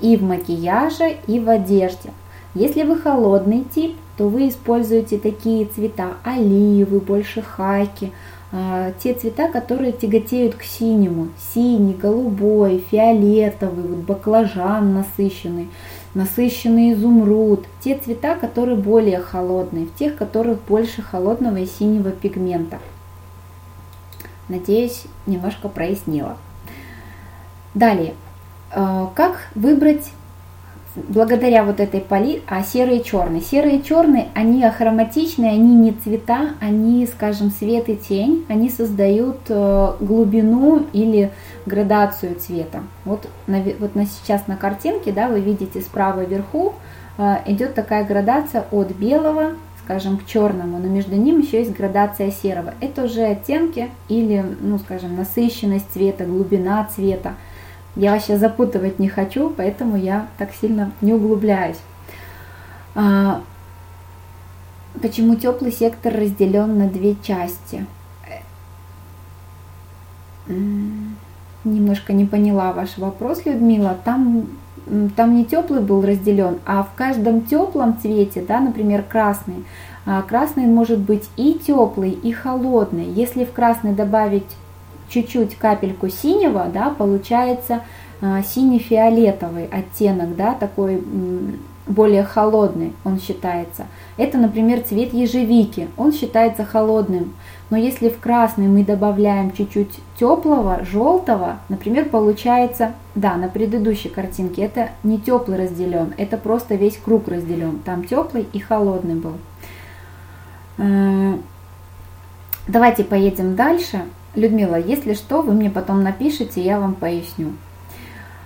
Speaker 1: и в макияже, и в одежде. Если вы холодный тип, то вы используете такие цвета оливы, больше хаки, а, те цвета, которые тяготеют к синему. Синий, голубой, фиолетовый, вот баклажан насыщенный, насыщенный изумруд. Те цвета, которые более холодные, в тех, которых больше холодного и синего пигмента. Надеюсь, немножко прояснила. Далее, а, как выбрать благодаря вот этой пали, а серые и черные. Серые и черные, они ахроматичные, они не цвета, они, скажем, свет и тень, они создают э, глубину или градацию цвета. Вот, на, вот на, сейчас на картинке, да, вы видите справа вверху э, идет такая градация от белого, скажем, к черному, но между ним еще есть градация серого. Это уже оттенки или, ну, скажем, насыщенность цвета, глубина цвета. Я вообще запутывать не хочу, поэтому я так сильно не углубляюсь. А, почему теплый сектор разделен на две части? Немножко не поняла ваш вопрос, Людмила. Там, там не теплый был разделен, а в каждом теплом цвете, да, например, красный, а, красный может быть и теплый, и холодный. Если в красный добавить чуть-чуть капельку синего, да, получается а, синий-фиолетовый оттенок, да, такой более холодный он считается. Это, например, цвет ежевики, он считается холодным. Но если в красный мы добавляем чуть-чуть теплого, желтого, например, получается, да, на предыдущей картинке это не теплый разделен, это просто весь круг разделен. Там теплый и холодный был. Э, давайте поедем дальше. Людмила, если что, вы мне потом напишите, я вам поясню.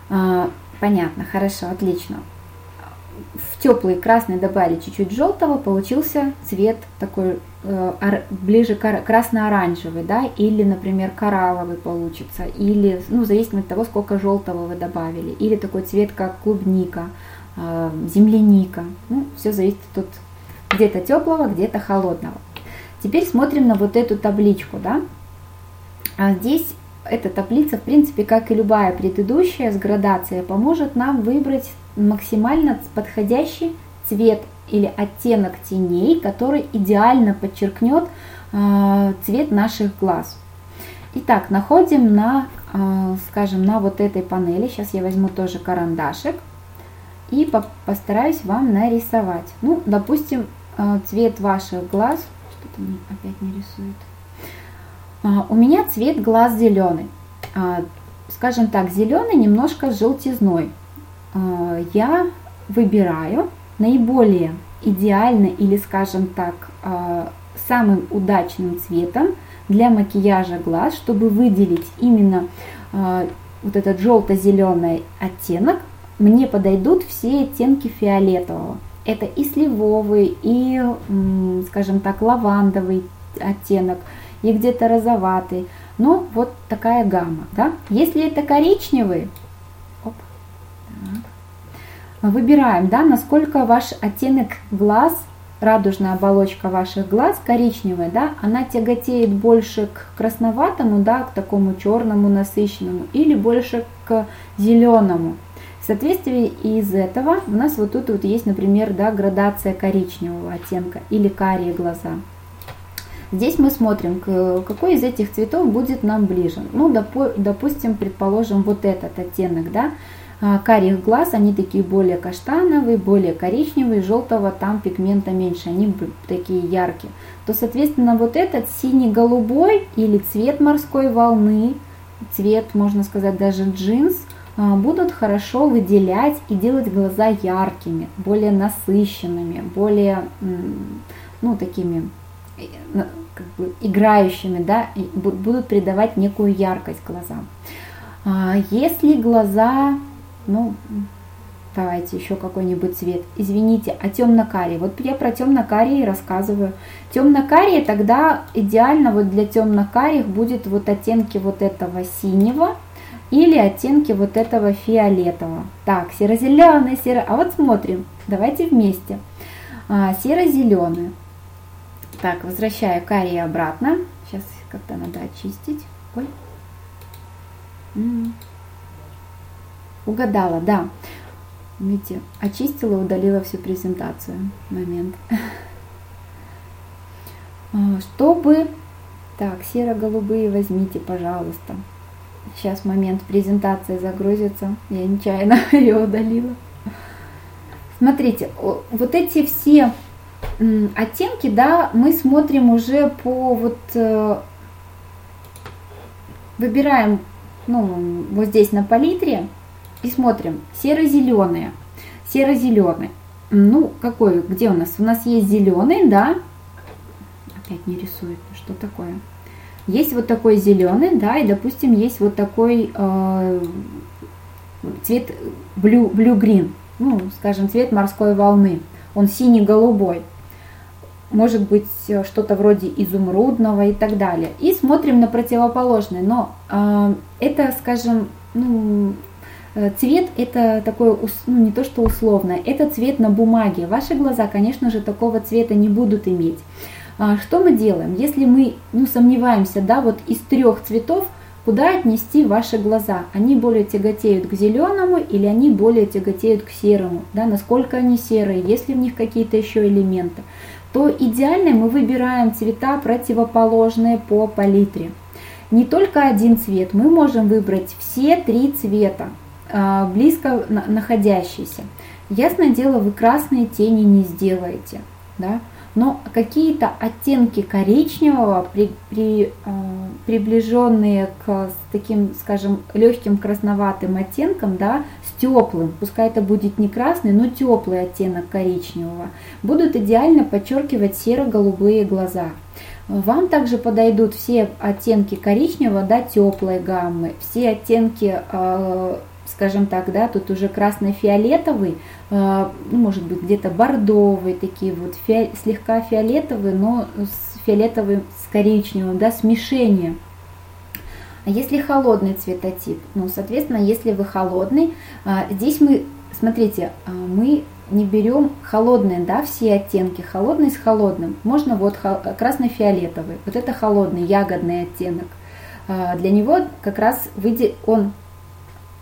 Speaker 1: А, понятно, хорошо, отлично. В теплый красный добавили чуть-чуть желтого, получился цвет такой э, ближе красно-оранжевый, да, или, например, коралловый получится, или, ну, в зависимости от того, сколько желтого вы добавили, или такой цвет, как клубника, э, земляника, ну, все зависит от где-то теплого, где-то холодного. Теперь смотрим на вот эту табличку, да, а здесь эта таблица, в принципе, как и любая предыдущая с градацией, поможет нам выбрать максимально подходящий цвет или оттенок теней, который идеально подчеркнет э, цвет наших глаз. Итак, находим на, э, скажем, на вот этой панели, сейчас я возьму тоже карандашик и по постараюсь вам нарисовать. Ну, допустим, э, цвет ваших глаз, что-то мне опять не рисует. А, у меня цвет глаз зеленый. А, скажем так, зеленый немножко желтизной. э, я выбираю наиболее идеально или, скажем так, э, самым удачным цветом для макияжа глаз, чтобы выделить именно э, вот этот желто-зеленый оттенок, мне подойдут все оттенки фиолетового. Это и сливовый, и, скажем так, лавандовый оттенок, и где-то розоватый. Ну, вот такая гамма, да. Если это коричневый, выбираем, да, насколько ваш оттенок глаз, радужная оболочка ваших глаз коричневая, да, она тяготеет больше к красноватому, да, к такому черному насыщенному, или больше к зеленому. В соответствии из этого у нас вот тут вот есть, например, да, градация коричневого оттенка или карие глаза. Здесь мы смотрим, какой из этих цветов будет нам ближе. Ну, допустим, предположим, вот этот оттенок, да, карих глаз, они такие более каштановые, более коричневые, желтого там пигмента меньше, они такие яркие. То, соответственно, вот этот синий-голубой или цвет морской волны, цвет, можно сказать, даже джинс, а, будут хорошо выделять и делать глаза яркими, более насыщенными, более, ну, такими как бы играющими, да, будут придавать некую яркость глазам. А если глаза, ну, давайте еще какой-нибудь цвет. Извините, а темно-карий. Вот я про темно-карий рассказываю. Темно-карий тогда идеально вот для темно-карих будет вот оттенки вот этого синего или оттенки вот этого фиолетового. Так, серо-зеленый, серо. А вот смотрим, давайте вместе. А, серо-зеленый. Так, возвращаю карий обратно. Сейчас как-то надо очистить. Ой. Угадала, да. Видите, очистила, удалила всю презентацию. Момент. А, чтобы... Так, серо-голубые возьмите, пожалуйста. Сейчас момент презентации загрузится. Я нечаянно ее удалила. Смотрите, вот эти все оттенки, да, мы смотрим уже по вот э, выбираем, ну, вот здесь на палитре и смотрим серо-зеленые, серо-зеленый. Ну, какой, где у нас? У нас есть зеленый, да, опять не рисует, что такое? Есть вот такой зеленый, да, и, допустим, есть вот такой э, цвет blue, blue green, ну, скажем, цвет морской волны он синий-голубой. Может быть э, что-то вроде изумрудного и так далее. И смотрим на противоположное. Но э, это, скажем, ну, цвет это такое, ну не то что условное, это цвет на бумаге. Ваши глаза, конечно же, такого цвета не будут иметь. А что мы делаем? Если мы ну, сомневаемся, да, вот из трех цветов, Куда отнести ваши глаза? Они более тяготеют к зеленому или они более тяготеют к серому? Да, насколько они серые, есть ли в них какие-то еще элементы? То идеально мы выбираем цвета противоположные по палитре. Не только один цвет, мы можем выбрать все три цвета, близко находящиеся. Ясное дело, вы красные тени не сделаете. Да? но какие-то оттенки коричневого, при, при, э, приближенные к таким, скажем, легким красноватым оттенкам, да, с теплым, пускай это будет не красный, но теплый оттенок коричневого, будут идеально подчеркивать серо-голубые глаза. Вам также подойдут все оттенки коричневого, да, теплой гаммы, все оттенки э, скажем так, да, тут уже красно-фиолетовый, э, ну, может быть, где-то бордовый, такие вот фи, слегка фиолетовые, но с фиолетовым, с коричневым, да, смешение. А если холодный цветотип, ну, соответственно, если вы холодный, э, здесь мы, смотрите, э, мы не берем холодные, да, все оттенки, холодный с холодным. Можно вот красно-фиолетовый, вот это холодный, ягодный оттенок. Для него как раз выйдет он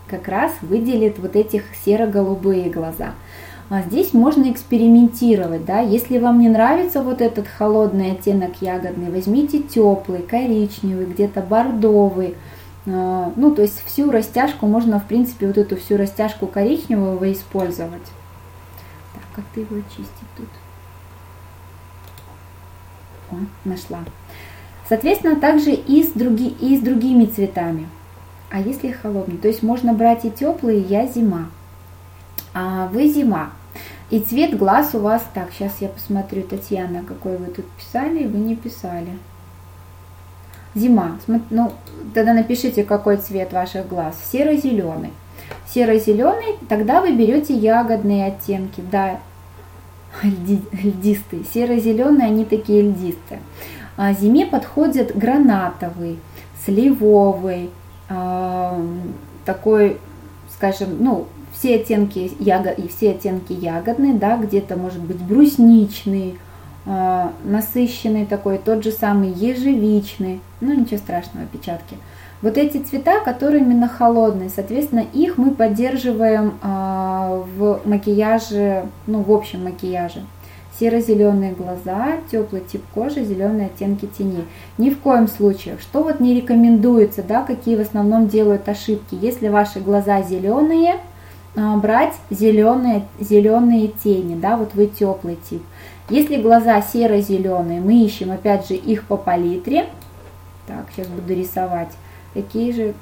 Speaker 1: как раз выделит вот этих серо-голубые глаза. А здесь можно экспериментировать, да, если вам не нравится вот этот холодный оттенок ягодный, возьмите теплый, коричневый, где-то бордовый, а, ну, то есть всю растяжку можно, в принципе, вот эту всю растяжку коричневого использовать. Так, как ты его очистить тут? О, нашла. Соответственно, также и с, други, и с другими цветами. А если холодный? То есть можно брать и теплые, я зима. а вы зима. И цвет глаз у вас, так, сейчас я посмотрю, Татьяна, какой вы тут писали, вы не писали. Зима. Ну, тогда напишите, какой цвет ваших глаз. Серо-зеленый. Серо-зеленый, тогда вы берете ягодные оттенки, да, льди, льдистые. Серо-зеленые, они такие льдистые. А зиме подходят гранатовый, сливовый, такой, скажем, ну, все оттенки ягод и все оттенки ягодные, да, где-то может быть брусничный, э, насыщенный такой, тот же самый ежевичный, ну ничего страшного, опечатки. Вот эти цвета, которые именно холодные, соответственно, их мы поддерживаем э, в макияже, ну в общем макияже. Серо-зеленые глаза, теплый тип кожи, зеленые оттенки теней. Ни в коем случае. Что вот не рекомендуется, да, какие в основном делают ошибки. Если ваши глаза зеленые, а, брать зеленые, зеленые тени, да, вот вы теплый тип. Если глаза серо-зеленые, мы ищем опять же их по палитре. Так, сейчас буду рисовать. Какие же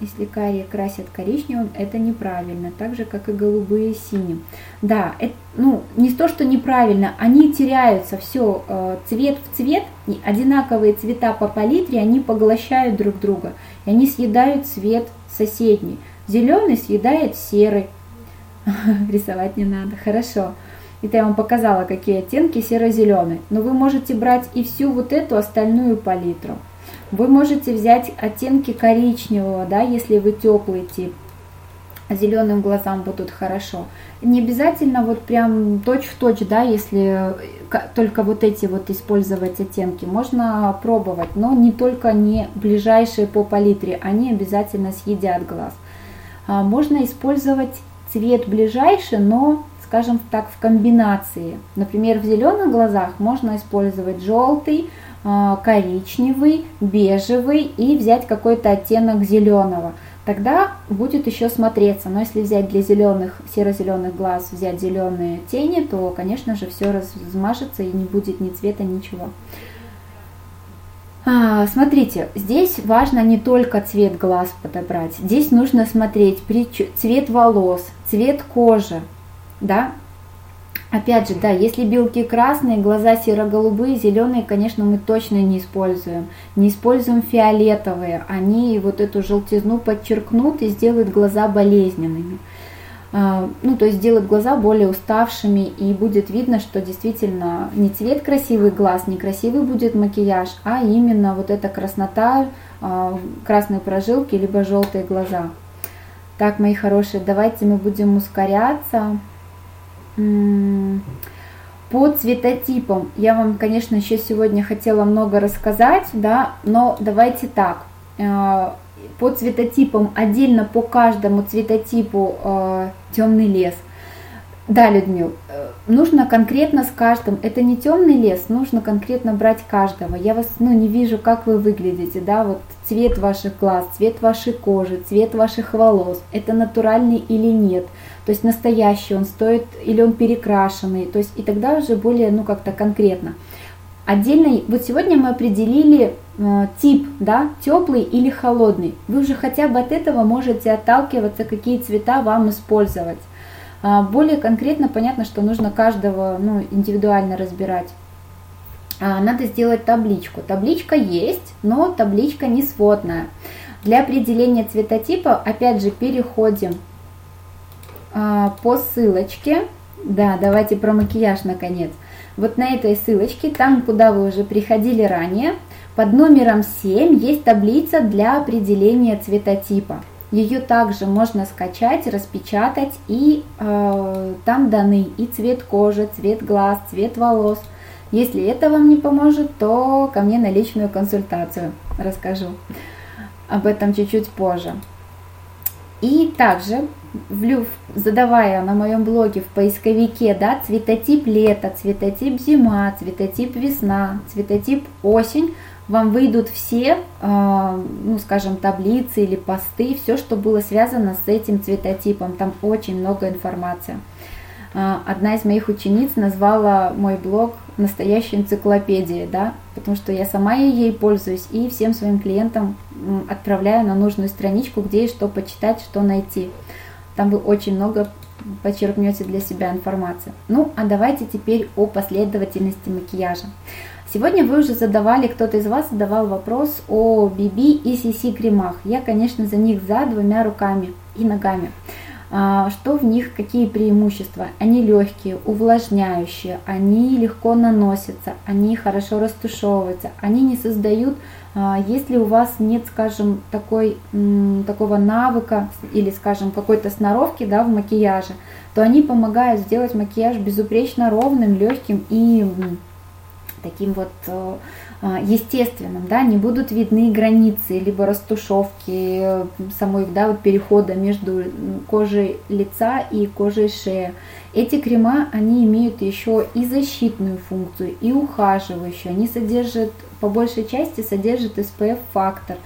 Speaker 1: если карие красят коричневым, это неправильно, так же, как и голубые синим. Да, это, ну, не то, что неправильно, они теряются, все, э, цвет в цвет, одинаковые цвета по палитре, они поглощают друг друга, и они съедают цвет соседний. Зеленый съедает серый. Рисовать не надо. Хорошо. Это я вам показала, какие оттенки серо-зеленый. Но вы можете брать и всю вот эту остальную палитру. Вы можете взять оттенки коричневого, да, если вы теплый тип. Зеленым глазам будут хорошо. Не обязательно вот прям точь-в-точь, -точь, да, если только вот эти вот использовать оттенки. Можно пробовать, но не только не ближайшие по палитре, они обязательно съедят глаз. А, можно использовать цвет ближайший, но, скажем так, в комбинации. Например, в зеленых глазах можно использовать желтый, коричневый, бежевый и взять какой-то оттенок зеленого. Тогда будет еще смотреться. Но если взять для зеленых, серо-зеленых глаз, взять зеленые тени, то, конечно же, все размажется и не будет ни цвета, ничего. А, смотрите, здесь важно не только цвет глаз подобрать, здесь нужно смотреть цвет волос, цвет кожи, да. Опять же, да, если белки красные, глаза серо-голубые, зеленые, конечно, мы точно не используем. Не используем фиолетовые, они вот эту желтизну подчеркнут и сделают глаза болезненными. А, ну, то есть сделать глаза более уставшими, и будет видно, что действительно не цвет красивый глаз, не красивый будет макияж, а именно вот эта краснота, а, красные прожилки, либо желтые глаза. Так, мои хорошие, давайте мы будем ускоряться. По цветотипам я вам, конечно, еще сегодня хотела много рассказать, да, но давайте так а, по цветотипам, отдельно по каждому цветотипу э, темный лес. Да, Людмил, э, нужно конкретно с каждым. Это не темный лес, нужно конкретно брать каждого. Я вас ну, не вижу, как вы выглядите, да, вот цвет ваших глаз, цвет вашей кожи, цвет ваших волос. Это натуральный или нет. То есть настоящий он стоит или он перекрашенный. То есть и тогда уже более, ну, как-то конкретно. Отдельно, вот сегодня мы определили э, тип, да, теплый или холодный. Вы уже хотя бы от этого можете отталкиваться, какие цвета вам использовать. А, более конкретно понятно, что нужно каждого ну, индивидуально разбирать. А, надо сделать табличку. Табличка есть, но табличка не сводная. Для определения цветотипа, опять же, переходим по ссылочке. Да, давайте про макияж наконец. Вот на этой ссылочке, там, куда вы уже приходили ранее, под номером 7 есть таблица для определения цветотипа. Ее также можно скачать, распечатать, и э, там даны и цвет кожи, цвет глаз, цвет волос. Если это вам не поможет, то ко мне на личную консультацию расскажу об этом чуть-чуть позже. И также задавая на моем блоге в поисковике да, цветотип лето, цветотип зима, цветотип весна, цветотип осень, вам выйдут все, а, ну, скажем, таблицы или посты, все, что было связано с этим цветотипом. Там очень много информации. А, одна из моих учениц назвала мой блог настоящей энциклопедией, да, потому что я сама ей пользуюсь и всем своим клиентам отправляю на нужную страничку, где и что почитать, что найти. Там вы очень много почерпнете для себя информации. Ну, а давайте теперь о последовательности макияжа. Сегодня вы уже задавали, кто-то из вас задавал вопрос о BB и CC кремах. Я, конечно, за них за двумя руками и ногами. А, что в них, какие преимущества? Они легкие, увлажняющие, они легко наносятся, они хорошо растушевываются, они не создают, а, если у вас нет, скажем, такой, такого навыка или, скажем, какой-то сноровки да, в макияже, то они помогают сделать макияж безупречно ровным, легким и таким вот э, естественным, да, не будут видны границы, либо растушевки э, самой, да, вот перехода между кожей лица и кожей шеи. Эти крема, они имеют еще и защитную функцию, и ухаживающую. Они содержат, по большей части содержат SPF-фактор,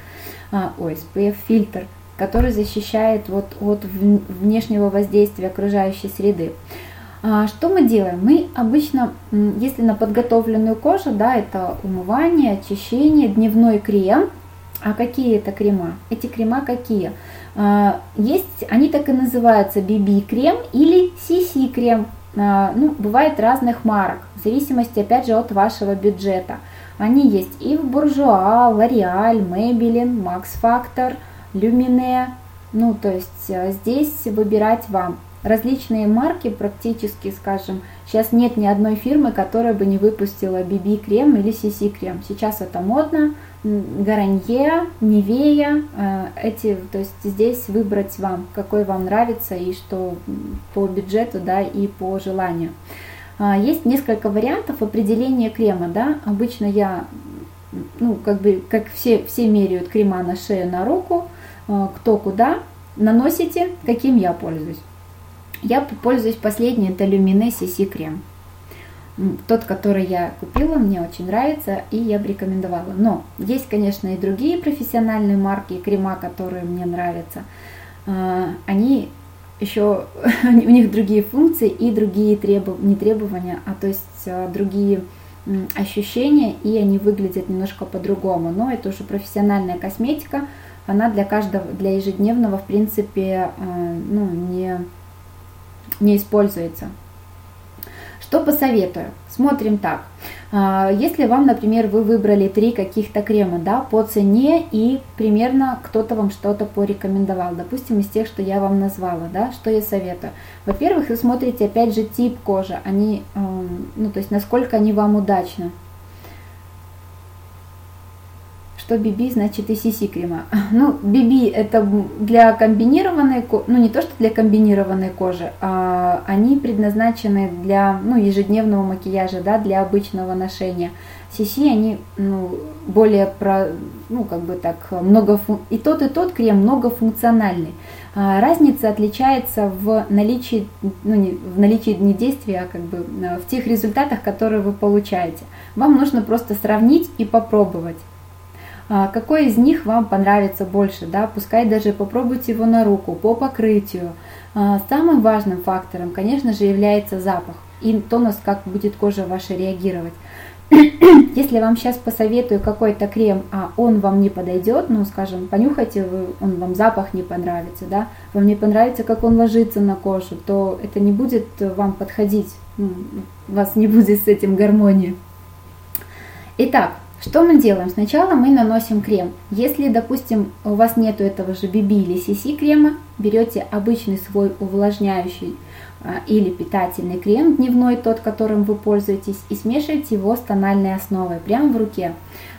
Speaker 1: а, ой, SPF-фильтр, который защищает вот от внешнего воздействия окружающей среды. А, что мы делаем? Мы обычно, если на подготовленную кожу, да, это умывание, очищение, дневной крем. А какие это крема? Эти крема какие? А, есть, они так и называются BB-крем или CC-крем. А, ну, бывает разных марок, в зависимости, опять же, от вашего бюджета. Они есть и в Буржуа, L'Oreal, Maybelline, Max Factor, Lumine. Ну, то есть здесь выбирать вам различные марки практически, скажем, сейчас нет ни одной фирмы, которая бы не выпустила BB крем или CC крем. Сейчас это модно, Гаранье, Невея, э, эти, то есть здесь выбрать вам, какой вам нравится и что по бюджету, да, и по желанию. А, есть несколько вариантов определения крема, да, обычно я, ну, как бы, как все, все меряют крема на шею, на руку, э, кто куда, наносите, каким я пользуюсь. Я пользуюсь последней, это Lumine CC крем. Тот, который я купила, мне очень нравится, и я бы рекомендовала. Но есть, конечно, и другие профессиональные марки, крема, которые мне нравятся. А, они еще, у них другие функции и другие требов, не требования, а то есть а, другие ощущения, и они выглядят немножко по-другому. Но это уже профессиональная косметика, она для каждого, для ежедневного, в принципе, а, ну, не не используется. Что посоветую? Смотрим так. А, если вам, например, вы выбрали три каких-то крема да, по цене и примерно кто-то вам что-то порекомендовал, допустим, из тех, что я вам назвала, да, что я советую. Во-первых, вы смотрите опять же тип кожи, они, ну, то есть насколько они вам удачны что BB значит и CC крема. Ну, BB это для комбинированной, ну не то, что для комбинированной кожи, а они предназначены для ну, ежедневного макияжа, да, для обычного ношения. CC, они ну, более про, ну как бы так, много и тот и тот крем многофункциональный. А, разница отличается в наличии, ну, не, в наличии не действия, а как бы в тех результатах, которые вы получаете. Вам нужно просто сравнить и попробовать. А, какой из них вам понравится больше, да, пускай даже попробуйте его на руку, по покрытию. А, самым важным фактором, конечно же, является запах и то, как будет кожа ваша реагировать. Если вам сейчас посоветую какой-то крем, а он вам не подойдет, ну, скажем, понюхайте, он вам запах не понравится, да, вам не понравится, как он ложится на кожу, то это не будет вам подходить, ну, вас не будет с этим гармонии. Итак, что мы делаем? Сначала мы наносим крем. Если, допустим, у вас нету этого же BB или CC крема, берете обычный свой увлажняющий или питательный крем дневной, тот, которым вы пользуетесь, и смешиваете его с тональной основой прямо в руке.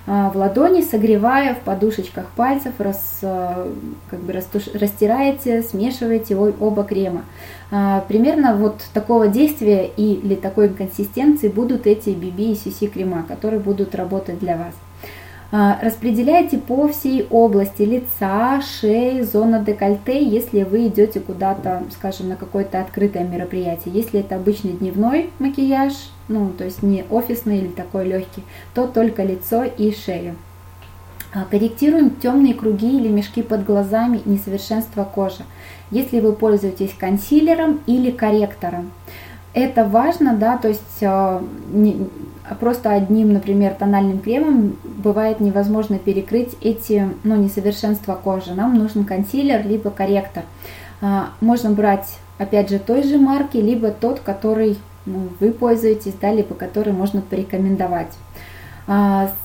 Speaker 1: А, в ладони, согревая в подушечках пальцев, рас, а, как бы растираете, смешиваете оба крема. Примерно вот такого действия или такой консистенции будут эти BB и CC крема, которые будут работать для вас. А, распределяйте по всей области лица, шеи, зона декольте, если вы идете куда-то, скажем, на какое-то открытое мероприятие. Если это обычный дневной макияж, ну, то есть не офисный или такой легкий, то только лицо и шею. А, корректируем темные круги или мешки под глазами несовершенство кожи. Если вы пользуетесь консилером или корректором, это важно, да, то есть а, а просто одним, например, тональным кремом бывает невозможно перекрыть эти ну, несовершенства кожи. Нам нужен консилер либо корректор. Можно брать, опять же, той же марки, либо тот, который ну, вы пользуетесь, да, либо который можно порекомендовать.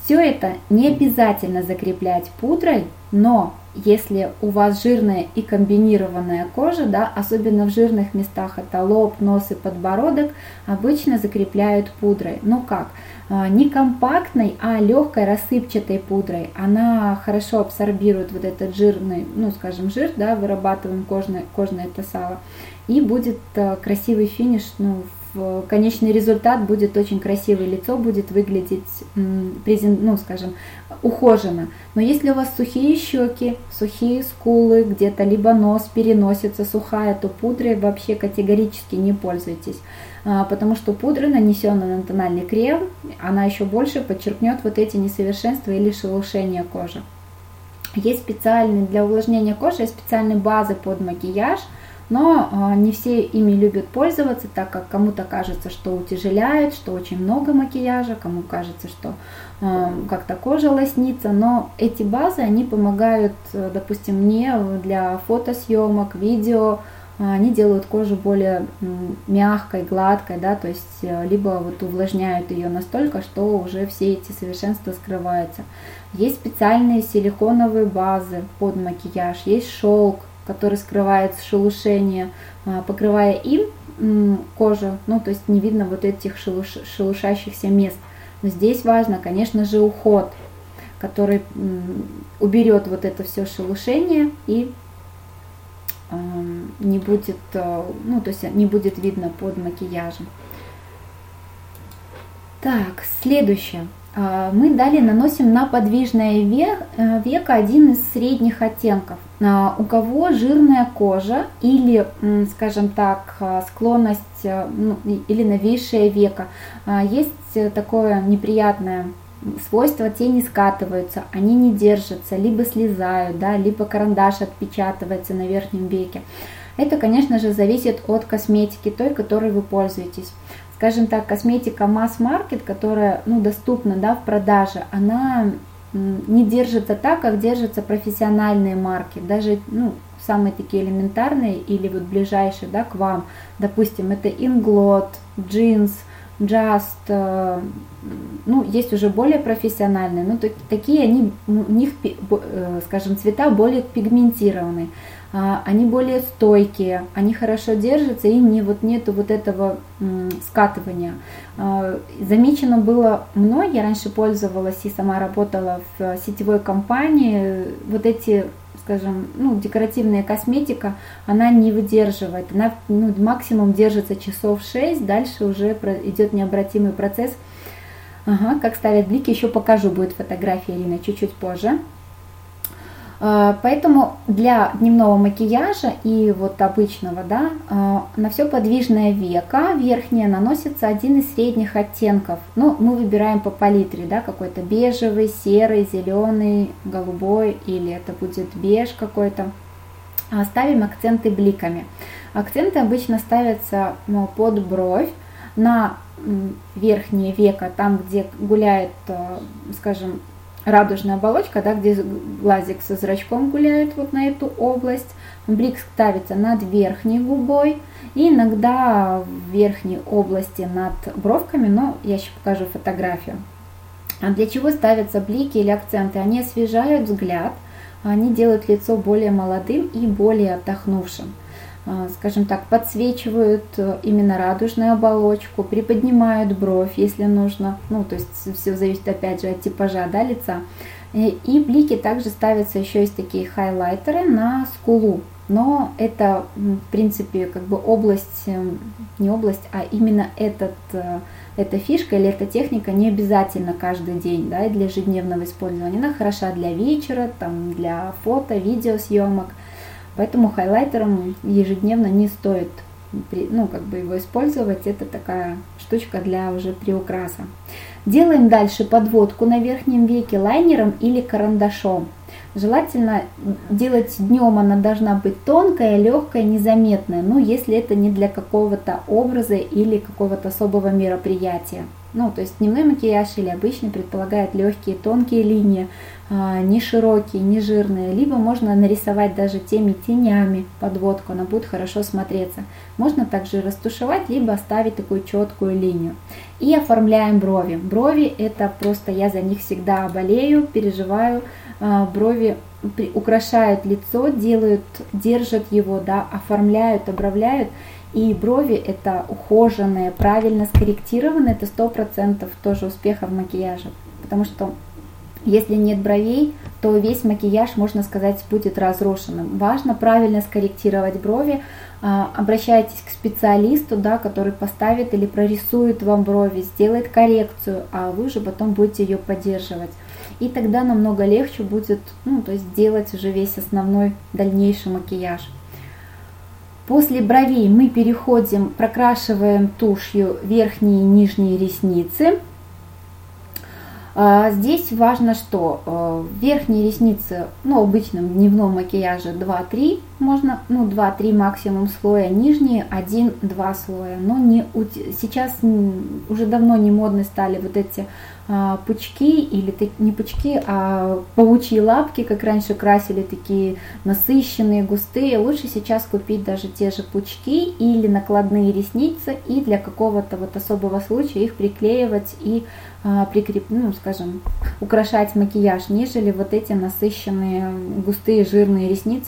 Speaker 1: Все это не обязательно закреплять пудрой, но если у вас жирная и комбинированная кожа, да, особенно в жирных местах, это лоб, нос и подбородок, обычно закрепляют пудрой. Ну как? А, не компактной, а легкой рассыпчатой пудрой. Она хорошо абсорбирует вот этот жирный, ну скажем, жир, да, вырабатываем кожное, кожное это сало. И будет а, красивый финиш ну, конечный результат будет очень красивый, лицо будет выглядеть, ну, скажем, ухоженно. Но если у вас сухие щеки, сухие скулы, где-то либо нос, переносится сухая, то пудрой вообще категорически не пользуйтесь. А, потому что пудра, нанесенная на тональный крем, она еще больше подчеркнет вот эти несовершенства или шелушения кожи. Есть специальные для увлажнения кожи, есть специальные базы под макияж – но а, не все ими любят пользоваться, так как кому-то кажется, что утяжеляет, что очень много макияжа, кому кажется, что а, как-то кожа лоснится, но эти базы, они помогают, э, допустим, мне для фотосъемок, видео, а, они делают кожу более мягкой, гладкой, да, то есть э, либо вот увлажняют ее настолько, что уже все эти совершенства скрываются. Есть специальные силиконовые базы под макияж, есть шелк, который скрывает шелушение, а, покрывая им кожу, ну то есть не видно вот этих шелуш, шелушащихся мест. Но здесь важно, конечно же, уход, который уберет вот это все шелушение и не будет, э, ну то есть не будет видно под макияжем. Так, следующее. А, мы далее наносим на подвижное э, веко один из средних оттенков. А, у кого жирная кожа или, скажем так, склонность э, ну, или новейшее веко, есть такое неприятное свойство, тени скатываются, они не держатся, либо слезают, да, либо карандаш отпечатывается на верхнем веке. Это, конечно же, зависит от косметики той, которой вы пользуетесь скажем так, косметика масс-маркет, которая ну, доступна да, в продаже, она не держится так, как держатся профессиональные марки, даже ну, самые такие элементарные или вот ближайшие да, к вам, допустим, это Inglot, Jeans, Just, э, ну, есть уже более профессиональные, но такие они, у них, э, скажем, цвета более пигментированные. А, они более стойкие, они хорошо держатся и не, вот нету вот этого скатывания. А, замечено было мной, я раньше пользовалась и сама работала в сетевой компании, вот эти скажем, ну, декоративная косметика, она не выдерживает, она ну, максимум держится часов 6, дальше уже идет необратимый процесс. Ага, как ставят блики, еще покажу, будет фотография Ирина чуть-чуть позже. А, поэтому для дневного макияжа и вот обычного, да, а, на все подвижное веко верхнее наносится один из средних оттенков. Ну, мы выбираем по палитре, да, какой-то бежевый, серый, зеленый, голубой или это будет беж какой-то. А, ставим акценты бликами. Акценты обычно ставятся ну, под бровь, на верхнее веко, там, где гуляет, скажем, радужная оболочка, да, где глазик со зрачком гуляет вот на эту область. Блик ставится над верхней губой и иногда в верхней области над бровками, но я еще покажу фотографию. А для чего ставятся блики или акценты? Они освежают взгляд, они делают лицо более молодым и более отдохнувшим. А, скажем так, подсвечивают э, именно радужную оболочку, приподнимают бровь, если нужно. Ну, то есть все зависит опять же от типажа да, лица. И блики также ставятся еще есть такие хайлайтеры на скулу. Но это, в принципе, как бы область, э, не область, а именно этот, э, эта фишка или эта техника не обязательно каждый день да, для ежедневного использования. Она хороша для вечера, там, для фото, видеосъемок. Поэтому хайлайтером ежедневно не стоит ну, как бы его использовать. Это такая штучка для уже приукраса. Делаем дальше подводку на верхнем веке лайнером или карандашом. Желательно делать днем, она должна быть тонкая, легкая, незаметная, ну, если это не для какого-то образа или какого-то особого мероприятия. Ну, то есть дневной макияж или обычный предполагает легкие, тонкие линии, не широкие, не жирные, либо можно нарисовать даже теми тенями подводку, она будет хорошо смотреться. Можно также растушевать, либо оставить такую четкую линию. И оформляем брови. Брови это просто я за них всегда болею, переживаю. А, брови украшают лицо, делают, держат его, да, оформляют, обравляют. И брови это ухоженные, правильно скорректированные, это сто процентов тоже успеха в макияже. Потому что если нет бровей, то весь макияж, можно сказать, будет разрушенным. Важно правильно скорректировать брови. А, обращайтесь к специалисту, да, который поставит или прорисует вам брови, сделает коррекцию, а вы же потом будете ее поддерживать. И тогда намного легче будет, ну, то есть делать уже весь основной дальнейший макияж. После бровей мы переходим, прокрашиваем тушью верхние и нижние ресницы. А, здесь важно, что э, верхние ресницы, ну, обычном дневном макияже 2-3, можно, ну, 2-3 максимум слоя, нижние 1-2 слоя. Но не, сейчас уже давно не модны стали вот эти пучки, или не пучки, а паучьи лапки, как раньше красили, такие насыщенные, густые. Лучше сейчас купить даже те же пучки или накладные ресницы, и для какого-то вот особого случая их приклеивать и а, прикреп, ну, скажем, украшать макияж, нежели вот эти насыщенные, густые, жирные ресницы,